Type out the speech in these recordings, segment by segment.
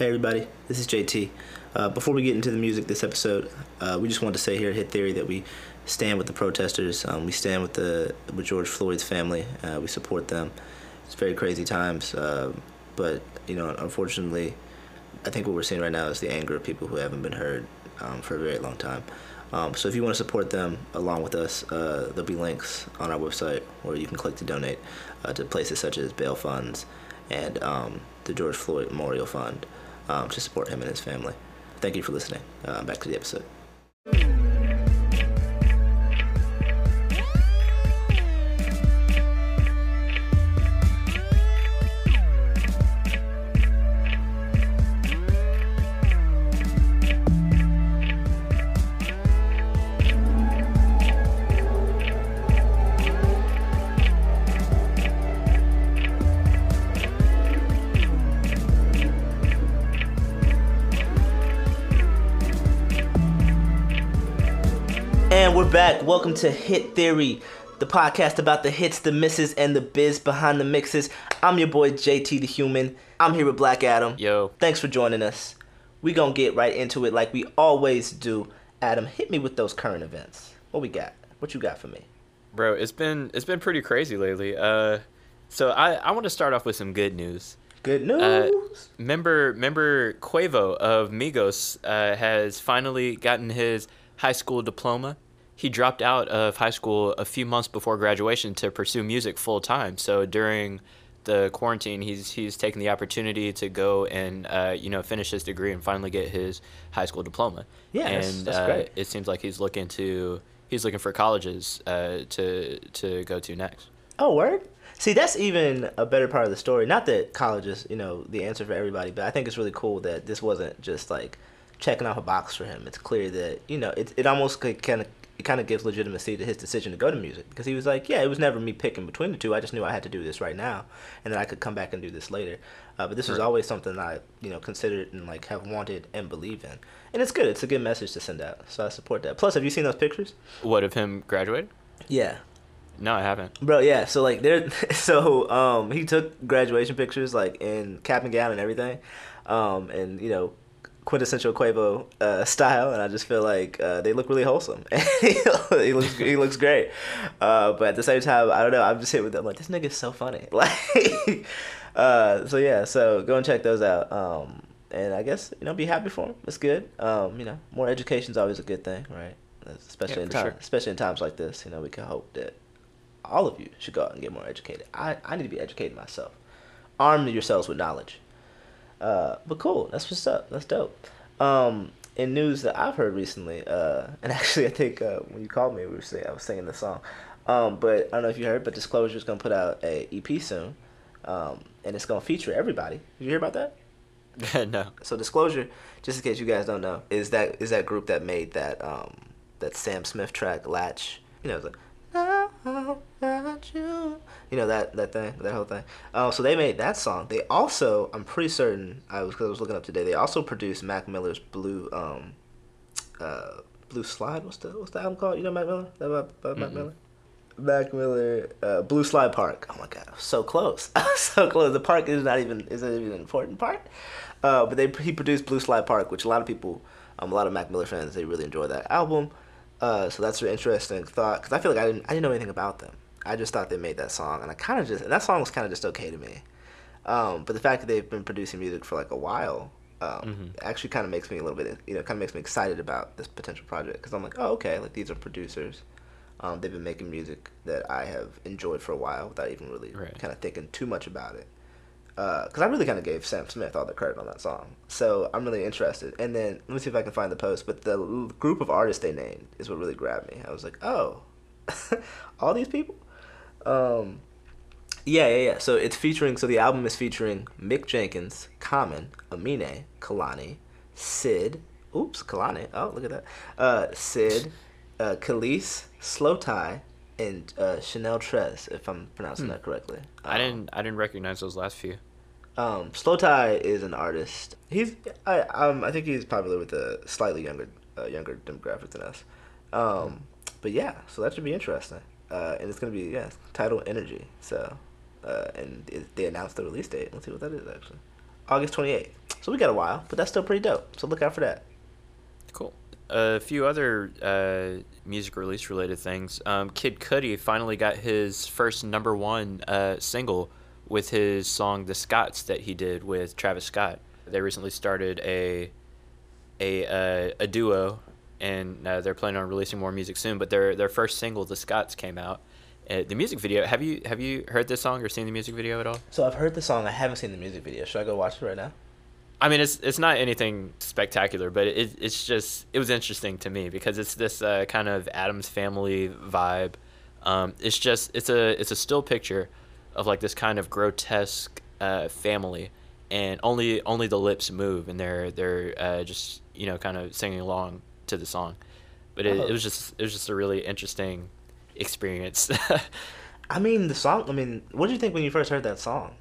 Hey everybody, this is JT. Uh, before we get into the music this episode, uh, we just wanted to say here at Hit Theory that we stand with the protesters. Um, we stand with the with George Floyd's family. Uh, we support them. It's very crazy times, uh, but you know, unfortunately, I think what we're seeing right now is the anger of people who haven't been heard um, for a very long time. Um, so if you want to support them along with us, uh, there'll be links on our website where you can click to donate uh, to places such as bail funds and um, the George Floyd Memorial Fund um, to support him and his family. Thank you for listening. Uh, back to the episode. Welcome to Hit Theory, the podcast about the hits, the misses, and the biz behind the mixes. I'm your boy JT the Human. I'm here with Black Adam. Yo. Thanks for joining us. We gonna get right into it like we always do. Adam, hit me with those current events. What we got? What you got for me? Bro, it's been it's been pretty crazy lately. Uh so I, I want to start off with some good news. Good news. Uh, member member Quavo of Migos uh, has finally gotten his high school diploma. He dropped out of high school a few months before graduation to pursue music full time. So during the quarantine, he's he's taken the opportunity to go and uh, you know finish his degree and finally get his high school diploma. Yeah, and that's- that's uh, great. it seems like he's looking to he's looking for colleges uh, to to go to next. Oh, word. See, that's even a better part of the story. Not that college is, you know, the answer for everybody, but I think it's really cool that this wasn't just like checking off a box for him. It's clear that you know it. It almost kind of it kind of gives legitimacy to his decision to go to music because he was like, yeah, it was never me picking between the two. I just knew I had to do this right now, and then I could come back and do this later. Uh, but this was always something I, you know, considered and like have wanted and believe in, and it's good. It's a good message to send out, so I support that. Plus, have you seen those pictures? What of him graduated? Yeah, No, I haven't. Bro, yeah. So like there, so um, he took graduation pictures like in cap and gown and everything, um, and you know, quintessential Quavo uh, style. And I just feel like uh, they look really wholesome. he looks he looks great, uh, but at the same time, I don't know. I'm just hit with them like this nigga's so funny. Like, uh, so yeah. So go and check those out. Um, and I guess you know, be happy for him. It's good. Um, you know, more education's always a good thing, right? Especially Yeah, in time, sure. especially in times like this. You know, we can hope that all of you should go out and get more educated. I, I need to be educated myself. Arm yourselves with knowledge. Uh, but cool, that's what's up. That's dope. Um, in news that I've heard recently, uh, and actually I think uh, when you called me, we were saying I was singing the song. Um, but I don't know if you heard, but Disclosure is gonna put out a EP soon, um, and it's gonna feature everybody. Did you hear about that? no. So Disclosure, just in case you guys don't know, is that is that group that made that um that Sam Smith track Latch. You know, it's like "Now that you-" know that that thing, that whole thing. Uh, so they made that song. They also, I'm pretty certain, I was cause I was looking up today. They also produced Mac Miller's Blue um uh Blue Slide. What's the what's the album called? You know Mac Miller? That about, about Mac. Miller. Mac Miller, uh, Blue Slide Park. Oh my God, so close, so close. The park is not even is not even an important part. Uh, but they he produced Blue Slide Park, which a lot of people, um, a lot of Mac Miller fans, they really enjoy that album. Uh, so that's an interesting thought because I feel like I didn't I didn't know anything about them. I just thought they made that song, and I kind of just and that song was kind of just okay to me. Um, but the fact that they've been producing music for like a while um, Mhm. actually kind of makes me a little bit you know kind of makes me excited about this potential project because I'm like oh okay like these are producers. Um, they've been making music that I have enjoyed for a while without even really Right. kind of thinking too much about it. Because I really kind of gave Sam Smith all the credit on that song. So I'm really interested. And then let me see if I can find the post. But the l- group of artists they named is what really grabbed me. I was like, oh, all these people? Um, yeah, yeah, yeah. So it's featuring, so the album is featuring Mick Jenkins, Common, Amine, Kehlani, Syd, oops, Kehlani, oh, look at that. Uh, Syd, uh, Kelis, Slow Tie, and uh, Channel Tres, if I'm pronouncing Hmm. that correctly. I Um, didn't I didn't recognize those last few. Um, slowthai is an artist. He's I um I think he's popular with a slightly younger uh, younger demographic than us. Um, but yeah, so that should be interesting. Uh, and it's gonna be yeah title Energy. So, uh, and it, they announced the release date. Let's see what that is actually. August twenty eighth. So we got a while, but that's still pretty dope. So look out for that. Cool. A few other uh, music release related things. Um, Kid Cudi finally got his first number one uh, single with his song "The Scotts" that he did with Travis Scott. They recently started a a uh, a duo, and uh, they're planning on releasing more music soon. But their their first single, "The Scotts," came out. Uh, the music video. Have you have you heard this song or seen the music video at all? So I've heard the song. I haven't seen the music video. Should I go watch it right now? I mean, it's it's not anything spectacular, but it it's just it was interesting to me because it's this uh, kind of Addams Family vibe. Um, it's just it's a it's a still picture of like this kind of grotesque uh, family, and only only the lips move, and they're they're uh, just you know kind of singing along to the song. But it, it was just it was just a really interesting experience. I mean, the song. I mean, what did you think when you first heard that song?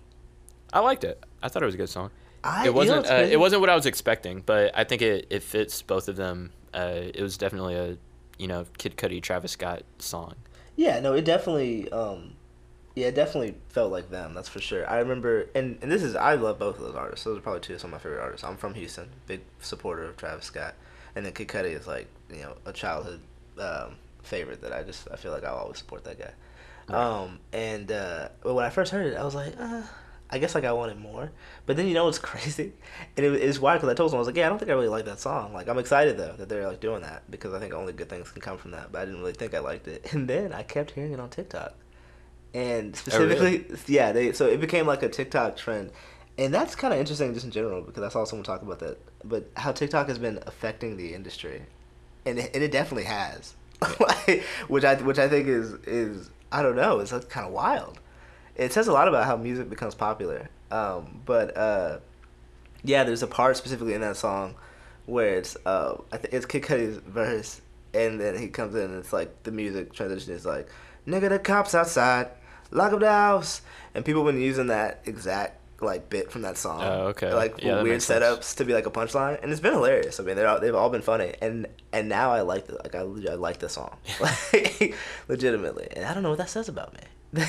I liked it. I thought it was a good song. I, it wasn't what's uh, crazy? it wasn't what I was expecting, but I think it, it fits both of them. Uh, it was definitely a you know Kid Cudi Travis Scott song. Yeah, no, it definitely, um, yeah, it definitely felt like them. That's for sure. I remember, and and this is I love both of those artists. Those are probably two of some of my favorite artists. I'm from Houston, big supporter of Travis Scott, and then Kid Cudi is like you know a childhood um, favorite that I just I feel like I'll always support that guy. Um, and uh, but when I first heard it, I was like, uh, I guess like I wanted more. But then you know what's crazy, and it, it's wild because I told someone I was like, yeah, I don't think I really like that song. Like I'm excited though that they're like doing that because I think only good things can come from that. But I didn't really think I liked it. And then I kept hearing it on TikTok, and specifically, yeah, they so it became like a TikTok trend. And that's kind of interesting just in general because I saw someone talk about that. But how TikTok has been affecting the industry, and it, and it definitely has, Like, which I which I think is is I don't know, it's kind of wild. It says a lot about how music becomes popular. Um, but uh, yeah, there's a part specifically in that song where it's uh, I think it's Kid Cudi's verse, and then he comes in and it's like the music transition is like, "Nigga, the cops outside, lock up the house," and people have been using that exact like bit from that song. Oh, okay. Like Yeah, weird makes sense. setups to be like a punchline, and it's been hilarious. I mean, they're all, they've all been funny, and and now I like the like I, I like the song, like legitimately, and I don't know what that says about me.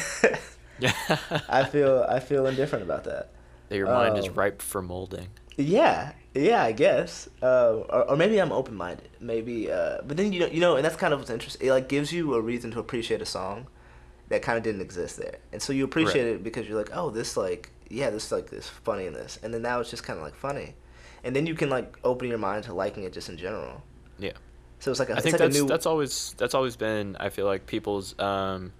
I feel I feel indifferent about that. that your mind is Um, ripe for molding. Yeah, yeah, I guess. Uh, or, or maybe I'm open minded. Maybe, uh, but then you know, you know, and that's kind of what's interesting. It like gives you a reason to appreciate a song that kind of didn't exist there, and so you appreciate Right. it because you're like, oh, this like, yeah, this like this funny in this, and then now it's just kind of like funny, and then you can like open your mind to liking it just in general. Yeah. So it's like a, I think like that's new. that's always that's always been I feel like people's um,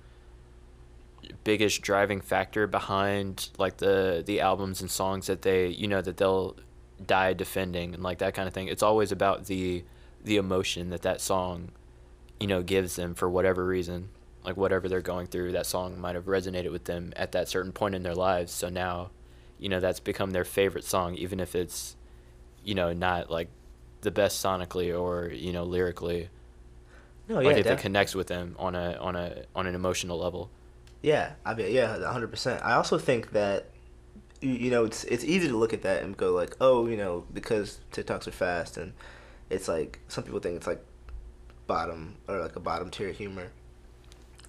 biggest driving factor behind like the the albums and songs that they you know that they'll die defending and like that kind of thing. It's always about the the emotion that that song you know gives them for whatever reason. Like whatever they're going through, that song might have resonated with them at that certain point in their lives. So now, you know, that's become their favorite song, even if it's, you know, not like the best sonically or you know lyrically no, like yeah, if def- it connects with them on a on a on an emotional level Yeah, I mean, yeah, hundred percent. I also think that you, you know it's it's easy to look at that and go like, oh, you know, because TikToks are fast and it's like some people think it's like bottom or like a bottom tier humor,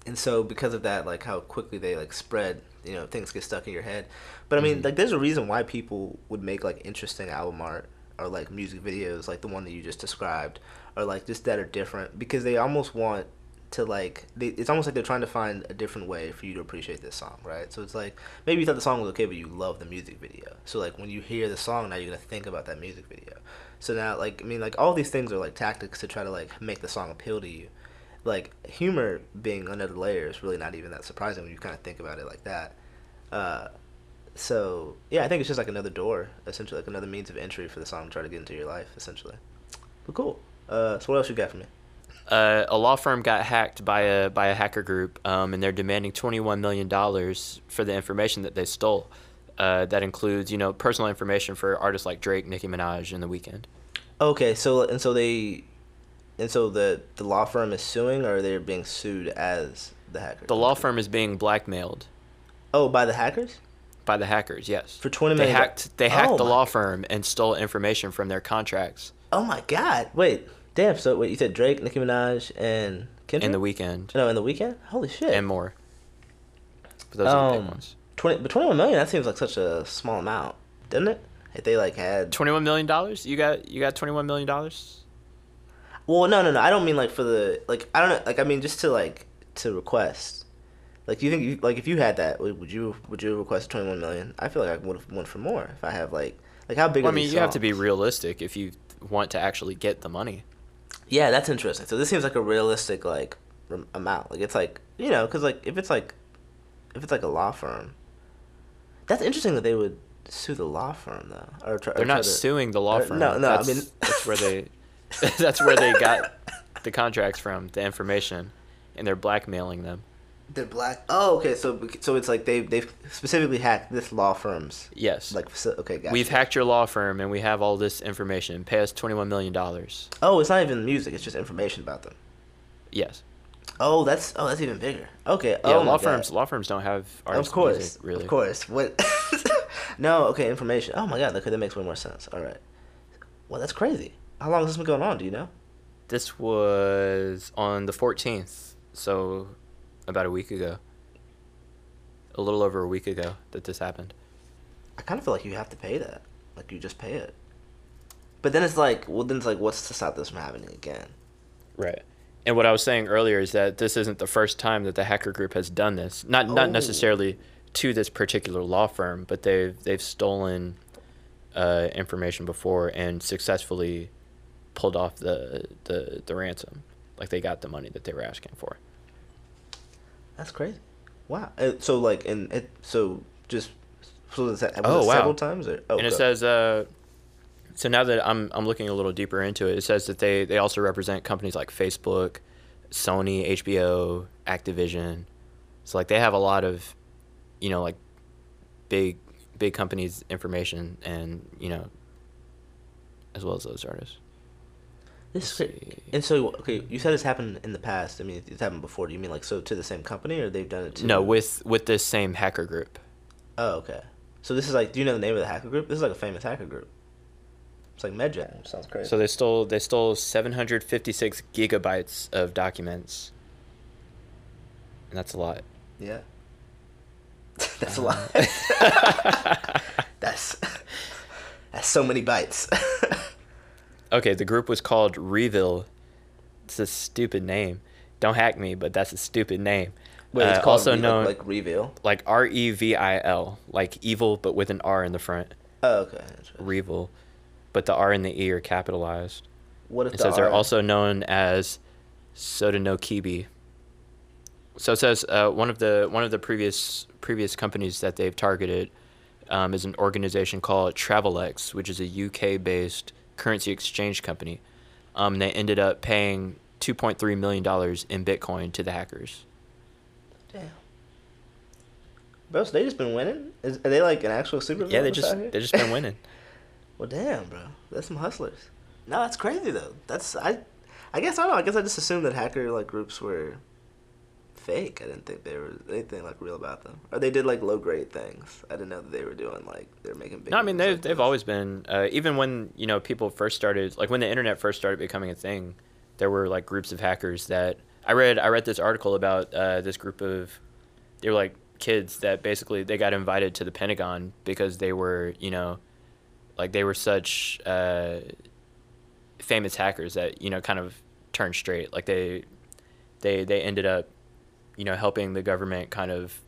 and so because of that, like how quickly they like spread, you know, things get stuck in your head. But I mean, Mhm. like, there's a reason why people would make like interesting album art or like music videos, like the one that you just described, or like just that are different because they almost want to like they, it's almost like they're trying to find a different way for you to appreciate this song right so it's like maybe you thought the song was okay but you love the music video so like when you hear the song now you're gonna think about that music video so now like i mean like all these things are like tactics to try to like make the song appeal to you like humor being another layer is really not even that surprising when you kind of think about it like that. Uh so yeah i think it's just like another door essentially like another means of entry for the song to try to get into your life essentially. But cool. Uh so what else you got for me? Uh, a law firm got hacked by a by a hacker group um, and they're demanding 21 million dollars for the information that they stole. Uh, that includes you know personal information for artists like Drake Nicki Minaj and The Weeknd. Okay, so and so they, and so the the law firm is suing, or they're being sued as the hackers. the law firm is being blackmailed Oh, by the hackers by the hackers yes for twenty they hacked they hacked Oh the law firm and stole information from their contracts Oh my God! Wait, damn. So wait, you said Drake, Nicki Minaj, and Kendrick. in The Weeknd No, in the weekend. Holy shit! and more but those are the Um, big ones Twenty, but twenty-one million. That seems like such a small amount, doesn't it? If they like had Twenty one million dollars? You got you got twenty one million dollars? Well, no, no, no. I don't mean like for the like. I don't know. Like I mean just to like to request. Like do you think you, like if you had that, would would you would you request twenty one million? I feel like I would have went for more if I have like like how big. Well, I mean, you have to be realistic if you want to actually get the money. Yeah, that's interesting. So this seems like a realistic like amount. Like it's like you know because like if it's like if it's like a law firm, that's interesting that they would sue the law firm though. Or try, They're try not to- suing the law firm. no, no, I mean- that's where they that's where they got the contracts from, the information, and they're blackmailing them. They're black. Oh, okay. So so it's like they they've specifically hacked this law firm's Yes. like okay. Gotcha. We've hacked your law firm and we have all this information. Pay us twenty one million dollars. Oh, it's not even music. It's just information about them. Yes. Oh, that's oh, that's even bigger. Okay. Yeah, oh law firms law firms don't have artists Of course, music, really. of course. What? no, okay. Information. Oh my God. Okay, that makes way more sense. All right. Well, that's crazy. How long has this been going on? Do you know? This was on the fourteenth, so about a week ago. A little over a week ago that this happened. I kind of feel like you have to pay that. Like you just pay it. But then it's like, well, then it's like, what's to stop this from happening again? Right. And what I was saying earlier is that this isn't the first time that the hacker group has done this. Not not Oh. necessarily to this particular law firm, but they've they've stolen uh, information before and successfully pulled off the, the the ransom. Like they got the money that they were asking for. That's crazy. Wow. Uh, so like, and it so just so was Oh, wow. several times or oh, and it go. says uh, so now that I'm I'm looking a little deeper into it, it says that they they also represent companies like Facebook, Sony, HBO, Activision. So like they have a lot of, you know, like big big companies' information, and you know, as well as those artists. This is let's cra- see. And so, okay, you said this happened in the past. I mean, it's happened before. Do you mean like so to the same company, or they've done it to? No, with with this same hacker group. Oh, okay. So this is like, do you know the name of the hacker group? This is like a famous hacker group. It's like Medjet. Sounds crazy. So they stole they stole 756 gigabytes of documents. And that's a lot. yeah. that's a uh. lot. that's that's so many bytes. Okay, the group was called REvil. It's a stupid name. Don't hack me, but that's a stupid name. Wait, it's Uh, called also Re- known like, reveal. like R E V I L, like evil but with an R in the front. Oh, okay. REvil, but the R and the E are capitalized. What if It the says they're also known as Sodinokibi. So it says uh, one of the one of the previous previous companies that they've targeted um, is an organization called Travelex, which is a UK based currency exchange company. Um, they ended up paying 2.3 million dollars in Bitcoin to the hackers. Damn. Bro, so they just been winning? Is, are they like an actual super? Yeah, they villains just out here? they just been winning. Well, damn, bro, that's some hustlers. No, that's crazy though. That's I, I guess I don't know. I guess I just assumed that hacker like groups were fake. I didn't think they were anything like real about them, or they did like low grade things. I didn't know that they were doing like they're making. Big No, I mean they've like they've always been uh, even when you know people first started like when the internet first started becoming a thing, there were like groups of hackers that I read I read this article about uh, this group of they were like kids that basically they got invited to the Pentagon because they were you know like they were such uh, famous hackers that you know kind of turned straight like they they they ended up you know helping the government kind of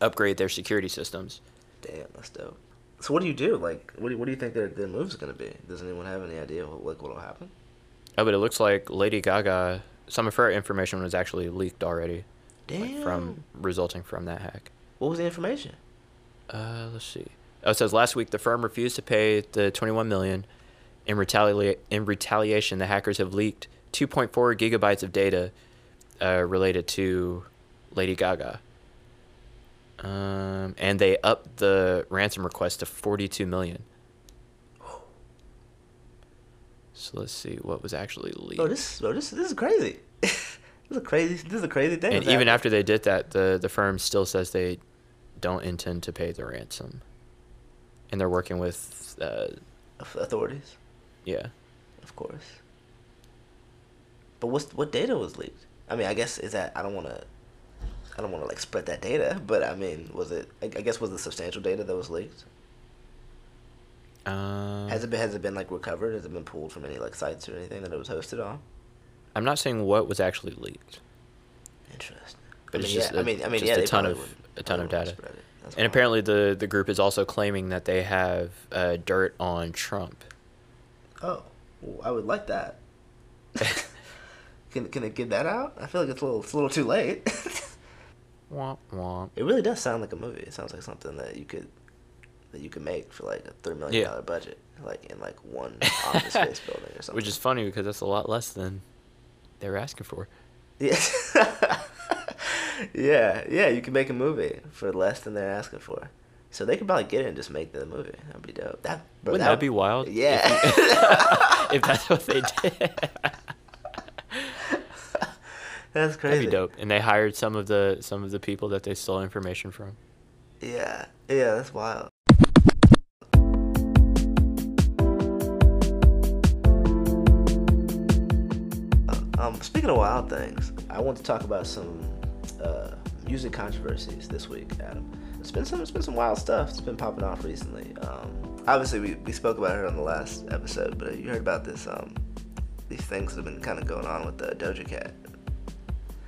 upgrade their security systems. Damn, that's dope. So what do you do? Like, what do you, what do you think their their moves gonna be? Does anyone have any idea what like what'll happen? Oh, but it looks like Lady Gaga, some of her information was actually leaked already Damn. like, from resulting from that hack. what was the information? Uh, let's see. Oh, it says last week the firm refused to pay the 21 million. In retaliate in retaliation, the hackers have leaked 2.4 gigabytes of data uh, related to Lady Gaga. Um, and they upped the ransom request to 42 million. So let's see what was actually leaked. Oh, this bro, this this is crazy. this is a crazy. This is a crazy thing. And even happening. after they did that, the the firm still says they don't intend to pay the ransom, and they're working with, uh, authorities. yeah. Of course. But what's what data was leaked? I mean, I guess is that I don't want to, I don't want to like spread that data. But I mean, was it? I, guess was the substantial data that was leaked? Uh, Has it been, has it been like recovered? Has it been pulled from any like sites or anything that it was hosted on? I'm not saying what was actually leaked, Interesting. but I it's mean, just yeah, a, I mean, I mean, just yeah, a ton of a ton of data. spread it. That's And apparently, the the group is also claiming that they have uh, dirt on Trump. Oh, well, I would like that. can can it get that out? I feel like it's a little it's a little too late. Womp womp. it really does sound like a movie. It sounds like something that you could that you could make for like a three million Yeah. budget, like in like one office space building or something. Which is funny because that's a lot less than they were asking for. yeah, yeah, yeah. You can make a movie for less than they're asking for. So they could probably get it and just make the movie. That'd be dope. That bro, Wouldn't that be wild? Yeah. If that's what they did. That's crazy. That'd be dope. And they hired some of the some of the people that they stole information from. Yeah, yeah, that's wild. Um, speaking of wild things, I want to talk about some uh, music controversies this week, Adam. It's been some, it's been some wild stuff. It's been popping off recently. Um, obviously, we, we spoke about it on the last episode, but you heard about this um, these things that have been kind of going on with the Doja Cat.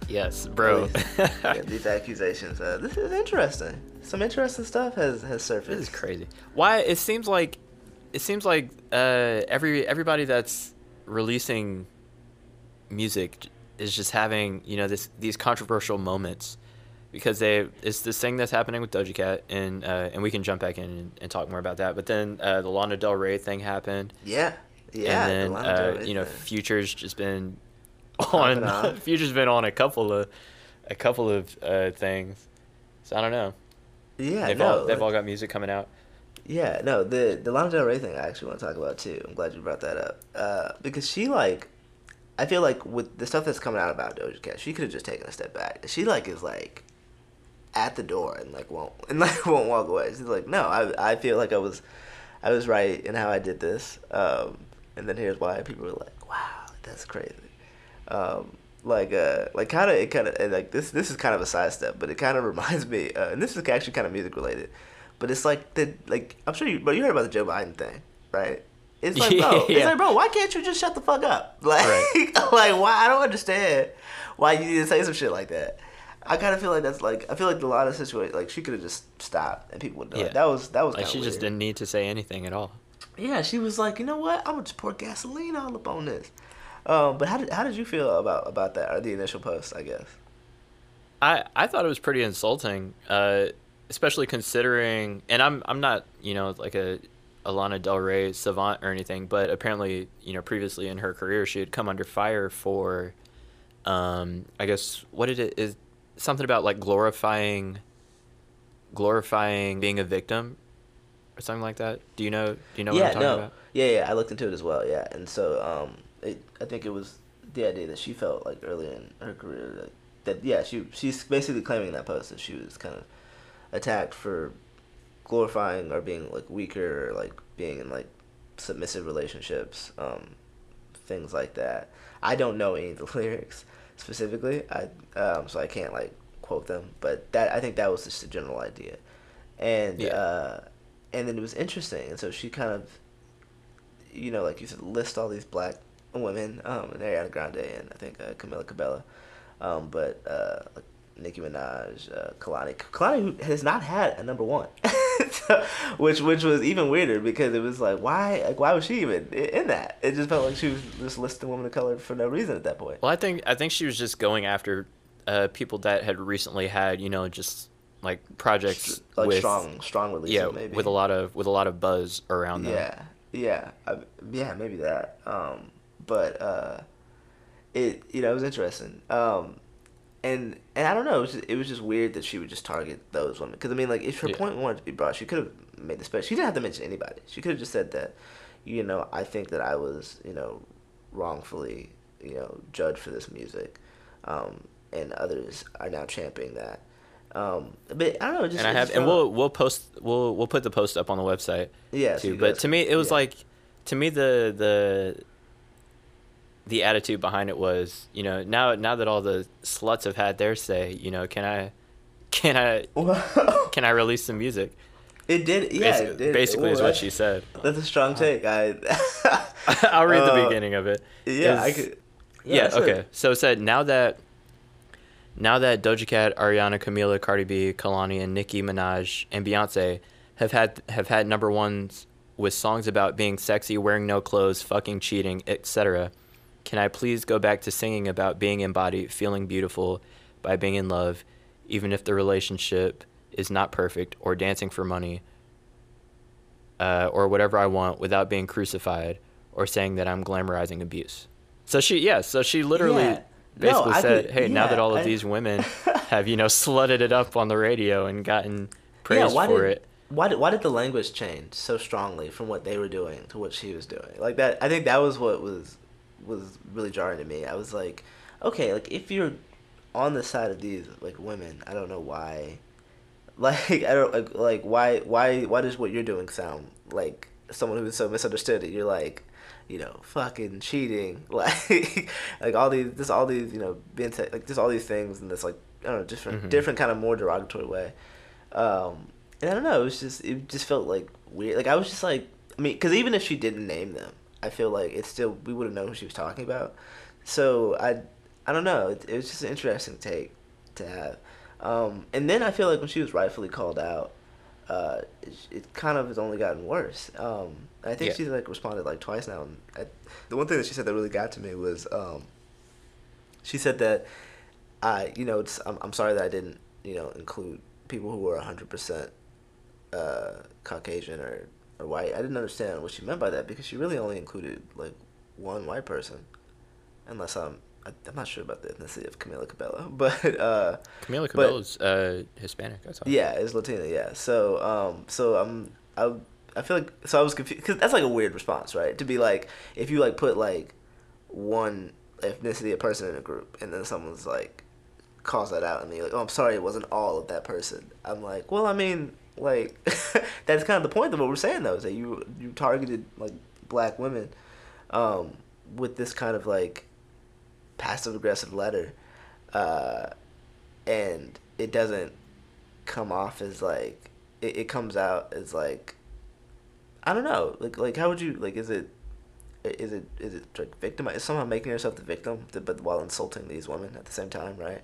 Yes, bro. These, yeah, these accusations. Uh, this is interesting. Some interesting stuff has has surfaced. This is crazy. Why it seems like it seems like uh, every everybody that's releasing music is just having you know this these controversial moments because they it's this thing that's happening with Doja Cat and uh, and we can jump back in and, and talk more about that. But then uh, the Lana Del Rey thing happened, Yeah, yeah. and then Del uh, you know. Future's just been on. Future's been on a couple of a couple of uh, things. So I don't know. yeah, they've no, all they've like- all got music coming out. Yeah, no, the the Lana Del Rey thing I actually want to talk about too. I'm glad you brought that up uh, because she like, I feel like with the stuff that's coming out about Doja Cat, she could have just taken a step back. She like is like at the door and like won't and like won't walk away. She's like, no, I I feel like I was I was right in how I did this, um, and then here's why people were like, wow, that's crazy. Um, like uh like kind of it kind of like this this is kind of a sidestep but it kind of reminds me uh, and this is actually kind of music related but it's like the like i'm sure you but you heard about the joe biden thing right it's like bro it's like bro why can't you just shut the fuck up like Right. like why i don't understand why you need to say some shit like that i kind of feel like that's like i feel like a lot of situations like she could have just stopped and people would know Yeah. it. that was that was Like she just didn't need to say anything at all. Yeah, she was like, you know what? I'm gonna just pour gasoline all up on this. Um, but how did how did you feel about about that or the initial post? I guess. I I thought it was pretty insulting, uh, especially considering, and I'm I'm not you know like a Alana Del Rey savant or anything, but apparently you know previously in her career she had come under fire for, um, I guess what did it is something about like glorifying, glorifying being a victim, or something like that. Do you know? Do you know what yeah, I'm talking no, about? yeah, yeah. I looked into it as well. Yeah, and so um, it, I think it was the idea that she felt like early in her career that, that yeah, she she's basically claiming that post that she was kind of attacked for glorifying or being like weaker or like being in like submissive relationships, um, things like that. I don't know any of the lyrics specifically, I um, so I can't like quote them, but that I think that was just a general idea, and Yeah. uh, and then it was interesting, and so she kind of, you know, like you said, list all these black women, um, and Ariana Grande and I think uh, Camila Cabello, um, but uh, Nicki Minaj, uh, Kehlani, Kehlani has not had a number one, which which was even weirder because it was like why like why was she even in that? It just felt like she was just listing women of color for no reason at that point. Well, I think I think she was just going after uh, people that had recently had you know just like projects like with strong strong releases yeah maybe with a lot of with a lot of buzz around them. Yeah, yeah, I, yeah, maybe that. Um, but uh, it you know it was interesting. Um, and and I don't know, it was just, it was just weird that she would just target those women because I mean like if her Yeah. point wanted to be brought, she could have made the special. She didn't have to mention anybody. She could have just said that, you know, I think that I was you know wrongfully you know judged for this music, um, and others are now championing that. Um, but I don't know. Just, and I have just and we'll we'll post we'll we'll put the post up on the website Yeah, too. you But to me, it was yeah. like to me the the the attitude behind it was you know now now that all the sluts have had their say you know can I can I can I release some music It did. Yeah, Basically, it did. basically Well, is what she said. That's a strong take. I. I'll read the Uh, beginning of it. yeah, I could. Yeah, it. okay. So it said now that now that Doja Cat, Ariana, Camila, Cardi B, Kehlani, and Nicki Minaj and Beyonce have had have had number ones with songs about being sexy, wearing no clothes, fucking cheating, etc. Can I please go back to singing about being embodied, feeling beautiful by being in love, even if the relationship is not perfect, or dancing for money, uh, or whatever I want without being crucified or saying that I'm glamorizing abuse. So she, yeah, so she literally Yeah. Basically I said, could- "Hey, now that all of I- these women have you know slutted it up on the radio and gotten praise why for did, it." Why did why did the language change so strongly from what they were doing to what she was doing? Like that, I think that was what was was really jarring to me. I was like, okay, like if you're on the side of these like women, I don't know why. Like I don't like like why why why does what you're doing sound like someone who's so misunderstood that you're like you know fucking cheating like like all these just all these you know being te- like just all these things in this like I don't know different Mhm. different kind of more derogatory way um and I don't know it was just it just felt like weird like I was just like I mean because even if she didn't name them I feel like it's still we would have known who she was talking about so I I don't know it, it was just an interesting take to have um, and then I feel like when she was rightfully called out, uh, it, it kind of has only gotten worse. Um, I think Yeah. she's like responded like twice now. And I, the one thing that she said that really got to me was um, she said that I, you know, it's, I'm, I'm sorry that I didn't, you know, include people who were 100% uh, Caucasian or, or white. I didn't understand what she meant by that because she really only included like one white person, unless I'm. I- I'm not sure about the ethnicity of Camila Cabello, but uh, Camila but- Cabello's uh, Hispanic. I thought. yeah, it's Latina. Yeah. So, um, so I'm, I, I feel like so I was confused because that's like a weird response, right? To be like, if you like put like one ethnicity of person in a group, and then someone's like calls that out, and you're like, oh, I'm sorry, it wasn't all of that person. I'm like, well, I mean, like that's kind of the point of what we're saying though, is that you you targeted like black women, um, with this kind of like passive aggressive letter, uh, and it doesn't come off as like it, it comes out as like I don't know like like how would you like is it is it is it like victim is somehow making yourself the victim but while insulting these women at the same time right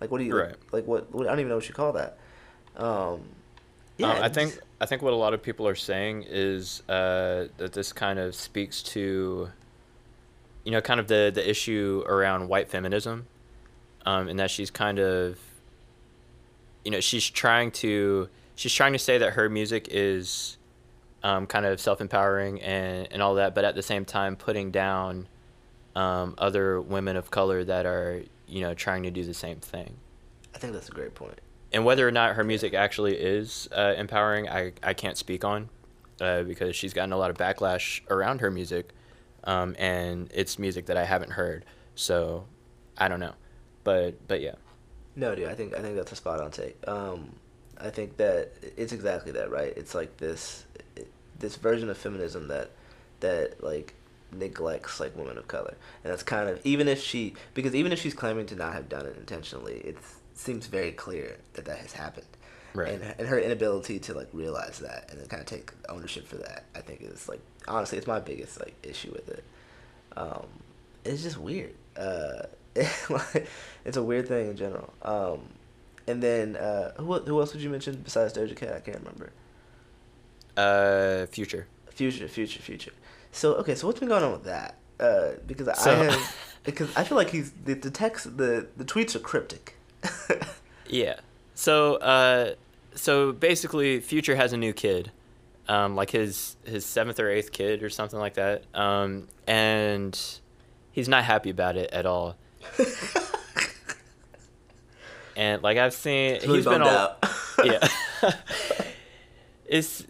like what do you Right. like what, what I don't even know what you call that um yeah Um, I think I think what a lot of people are saying is uh, that this kind of speaks to, you know, kind of the the issue around white feminism, um, and that she's kind of, you know, she's trying to she's trying to say that her music is, um, kind of self empowering and and all that, but at the same time putting down, um, other women of color that are you know trying to do the same thing. I think that's a great point and whether or not her music actually is uh, empowering, I, I can't speak on uh, because she's gotten a lot of backlash around her music, um, and it's music that I haven't heard. So I don't know, but but yeah, No, dude, I think I think that's a spot on take. Um, I think that it's exactly that, right? It's like this this version of feminism that that like neglects like women of color, and that's kind of even if she because even if she's claiming to not have done it intentionally, it seems very clear that that has happened. Right. And, and her inability to like realize that and then kind of take ownership for that, I think is like honestly, it's my biggest like issue with it. Um, it's just weird. Uh, it's a weird thing in general. Um, and then uh, who who else would you mention besides Doja Cat? I can't remember. uh, future. Future, future, future. So okay, so what's been going on with that? Uh, because I have because I feel like he's the, the text the the tweets are cryptic. Yeah. So uh, so basically, Future has a new kid, um, like his his seventh or eighth kid or something like that, um, and he's not happy about it at all. and like I've seen, He's really he's been all out. yeah. it's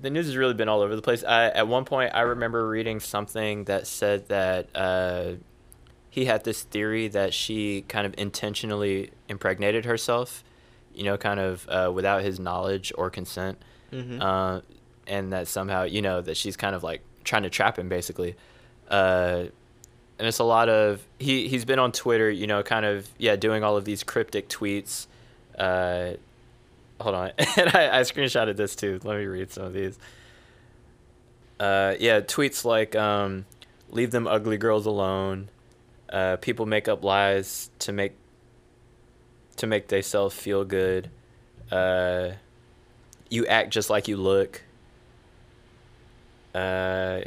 the news has really been all over the place. I, at one point, I remember reading something that said that uh, he had this theory that she kind of intentionally impregnated herself, you know, kind of uh, without his knowledge or consent, Mhm. uh, and that somehow, you know, that she's kind of like trying to trap him, basically. Uh, and it's a lot of he he's been on Twitter, you know, kind of yeah, doing all of these cryptic tweets, uh, hold on, and I, I screenshotted this too. Let me read some of these. Uh, yeah, tweets like um, "Leave them ugly girls alone." Uh, people make up lies to make to make themselves feel good. Uh, you act just like you look. Uh,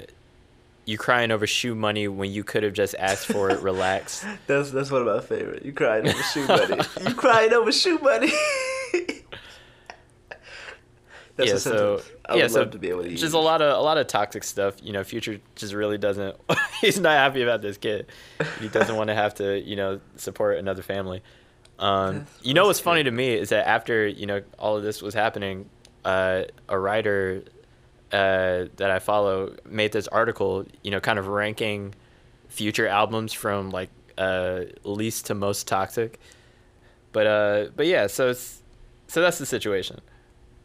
you crying over shoe money when you could have just asked for it. Relax. That's that's one of my favorite. You crying over shoe money. you crying over shoe money. That's yeah, so I yeah, so to be able to just use. a lot of a lot of toxic stuff. You know, Future just really doesn't. he's not happy about this kid. He doesn't want to have to, you know, support another family. Um, you know what's funny to me is that after you know all of this was happening, uh, a writer uh, that I follow made this article, you know, kind of ranking future albums from like uh, least to most toxic. But uh, but yeah, so it's so that's the situation.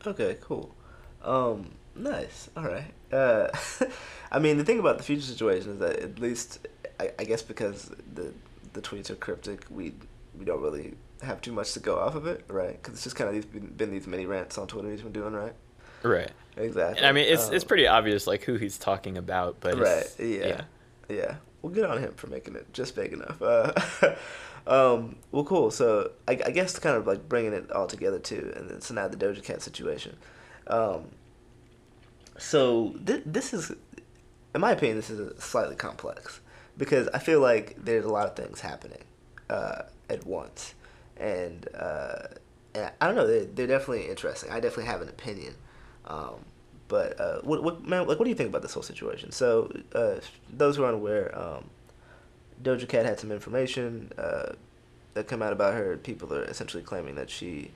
Okay, cool. Um, nice. All right. Uh, I mean, the thing about the future situation is that at least, I, I guess, because the the tweets are cryptic, we we don't really have too much to go off of it, right? Because it's just kind of these been, been these mini rants on Twitter he's been doing, right? Right. Exactly. And I mean, it's um, it's pretty obvious like who he's talking about, but right. Yeah. yeah. Yeah. Well, good on him for making it just big enough. Uh, um, well, cool. So I, I, guess kind of like bringing it all together too, and then so now the Doja Cat situation. Um, so th- this is, in my opinion, this is slightly complex because I feel like there's a lot of things happening uh, at once, and, uh, and I don't know. They're, they're definitely interesting. I definitely have an opinion. Um, but uh, what what man like what do you think about this whole situation? So uh, those who are unaware, um, Doja Cat had some information uh, that come out about her. People are essentially claiming that she,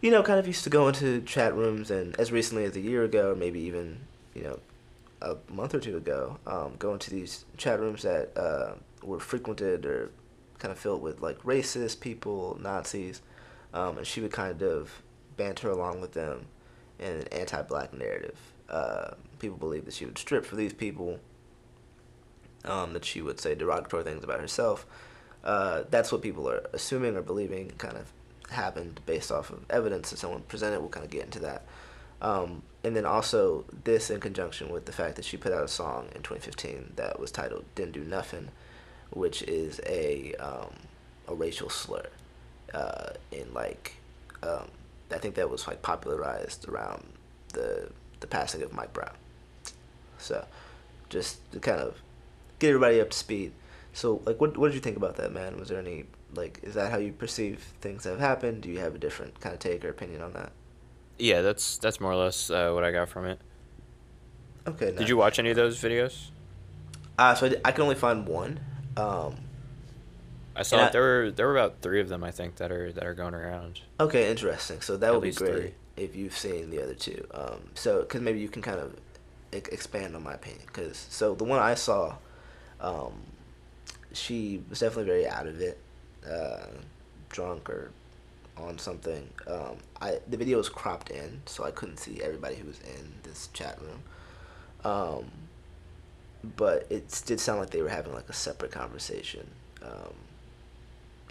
you know, kind of used to go into chat rooms and as recently as a year ago, maybe even you know, a month or two ago, um, go into these chat rooms that uh, were frequented or kind of filled with like racist people, Nazis, um, and she would kind of banter along with them in an anti-black narrative. Uh, people believe that she would strip for these people, um, that she would say derogatory things about herself. Uh, that's what people are assuming or believing kind of happened based off of evidence that someone presented. We'll kind of get into that. Um, and then also this in conjunction with the fact that she put out a song in 2015 that was titled "Didn't Do Nothing," which is a um, a racial slur uh, in like um, I think that was like popularized around the the passing of Mike Brown. So, just to kind of get everybody up to speed. So, like, what what did you think about that, man? Was there any like, is that how you perceive things that have happened? Do you have a different kind of take or opinion on that? Yeah, that's that's more or less uh, what I got from it. Okay. Nice. Did you watch any of those videos? Uh, so I, I can only find one. Um, I saw I, there were there were about three of them I think that are that are going around. Okay, interesting. So that At would be great three. if you've seen the other two. Um, so because maybe you can kind of expand on my opinion. Because so the one I saw, um, she was definitely very out of it, uh, drunk or on something. Um, I the video was cropped in, so I couldn't see everybody who was in this chat room. Um, but it did sound like they were having like a separate conversation. Um,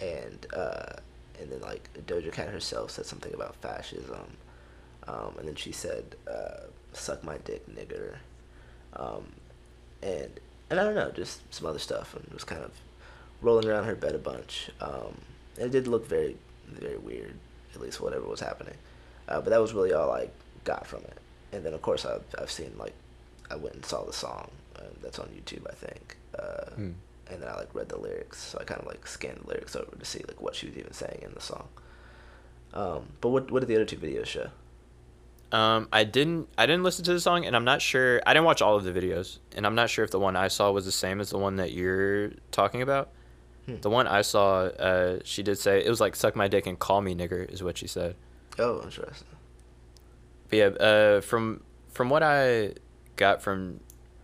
and uh, and then like Doja Cat herself said something about fascism, um, and then she said, uh, "Suck my dick, nigger," um, and and I don't know, just some other stuff, and it was kind of rolling around her bed a bunch. Um, it did look very very weird, at least whatever was happening, uh, but that was really all I got from it. And then of course I've I've seen like I went and saw the song uh, that's on YouTube, I think. Mm and then I like read the lyrics, so I kind of like scanned the lyrics over to see like what she was even saying in the song. Um, but what what did the other two videos show? Um, I didn't I didn't listen to the song, and I'm not sure. I didn't watch all of the videos, and I'm not sure if the one I saw was the same as the one that you're talking about. Hmm. The one I saw, uh, she did say it was like "suck my dick and call me nigger" is what she said. Oh, interesting. But yeah, uh, from from what I got from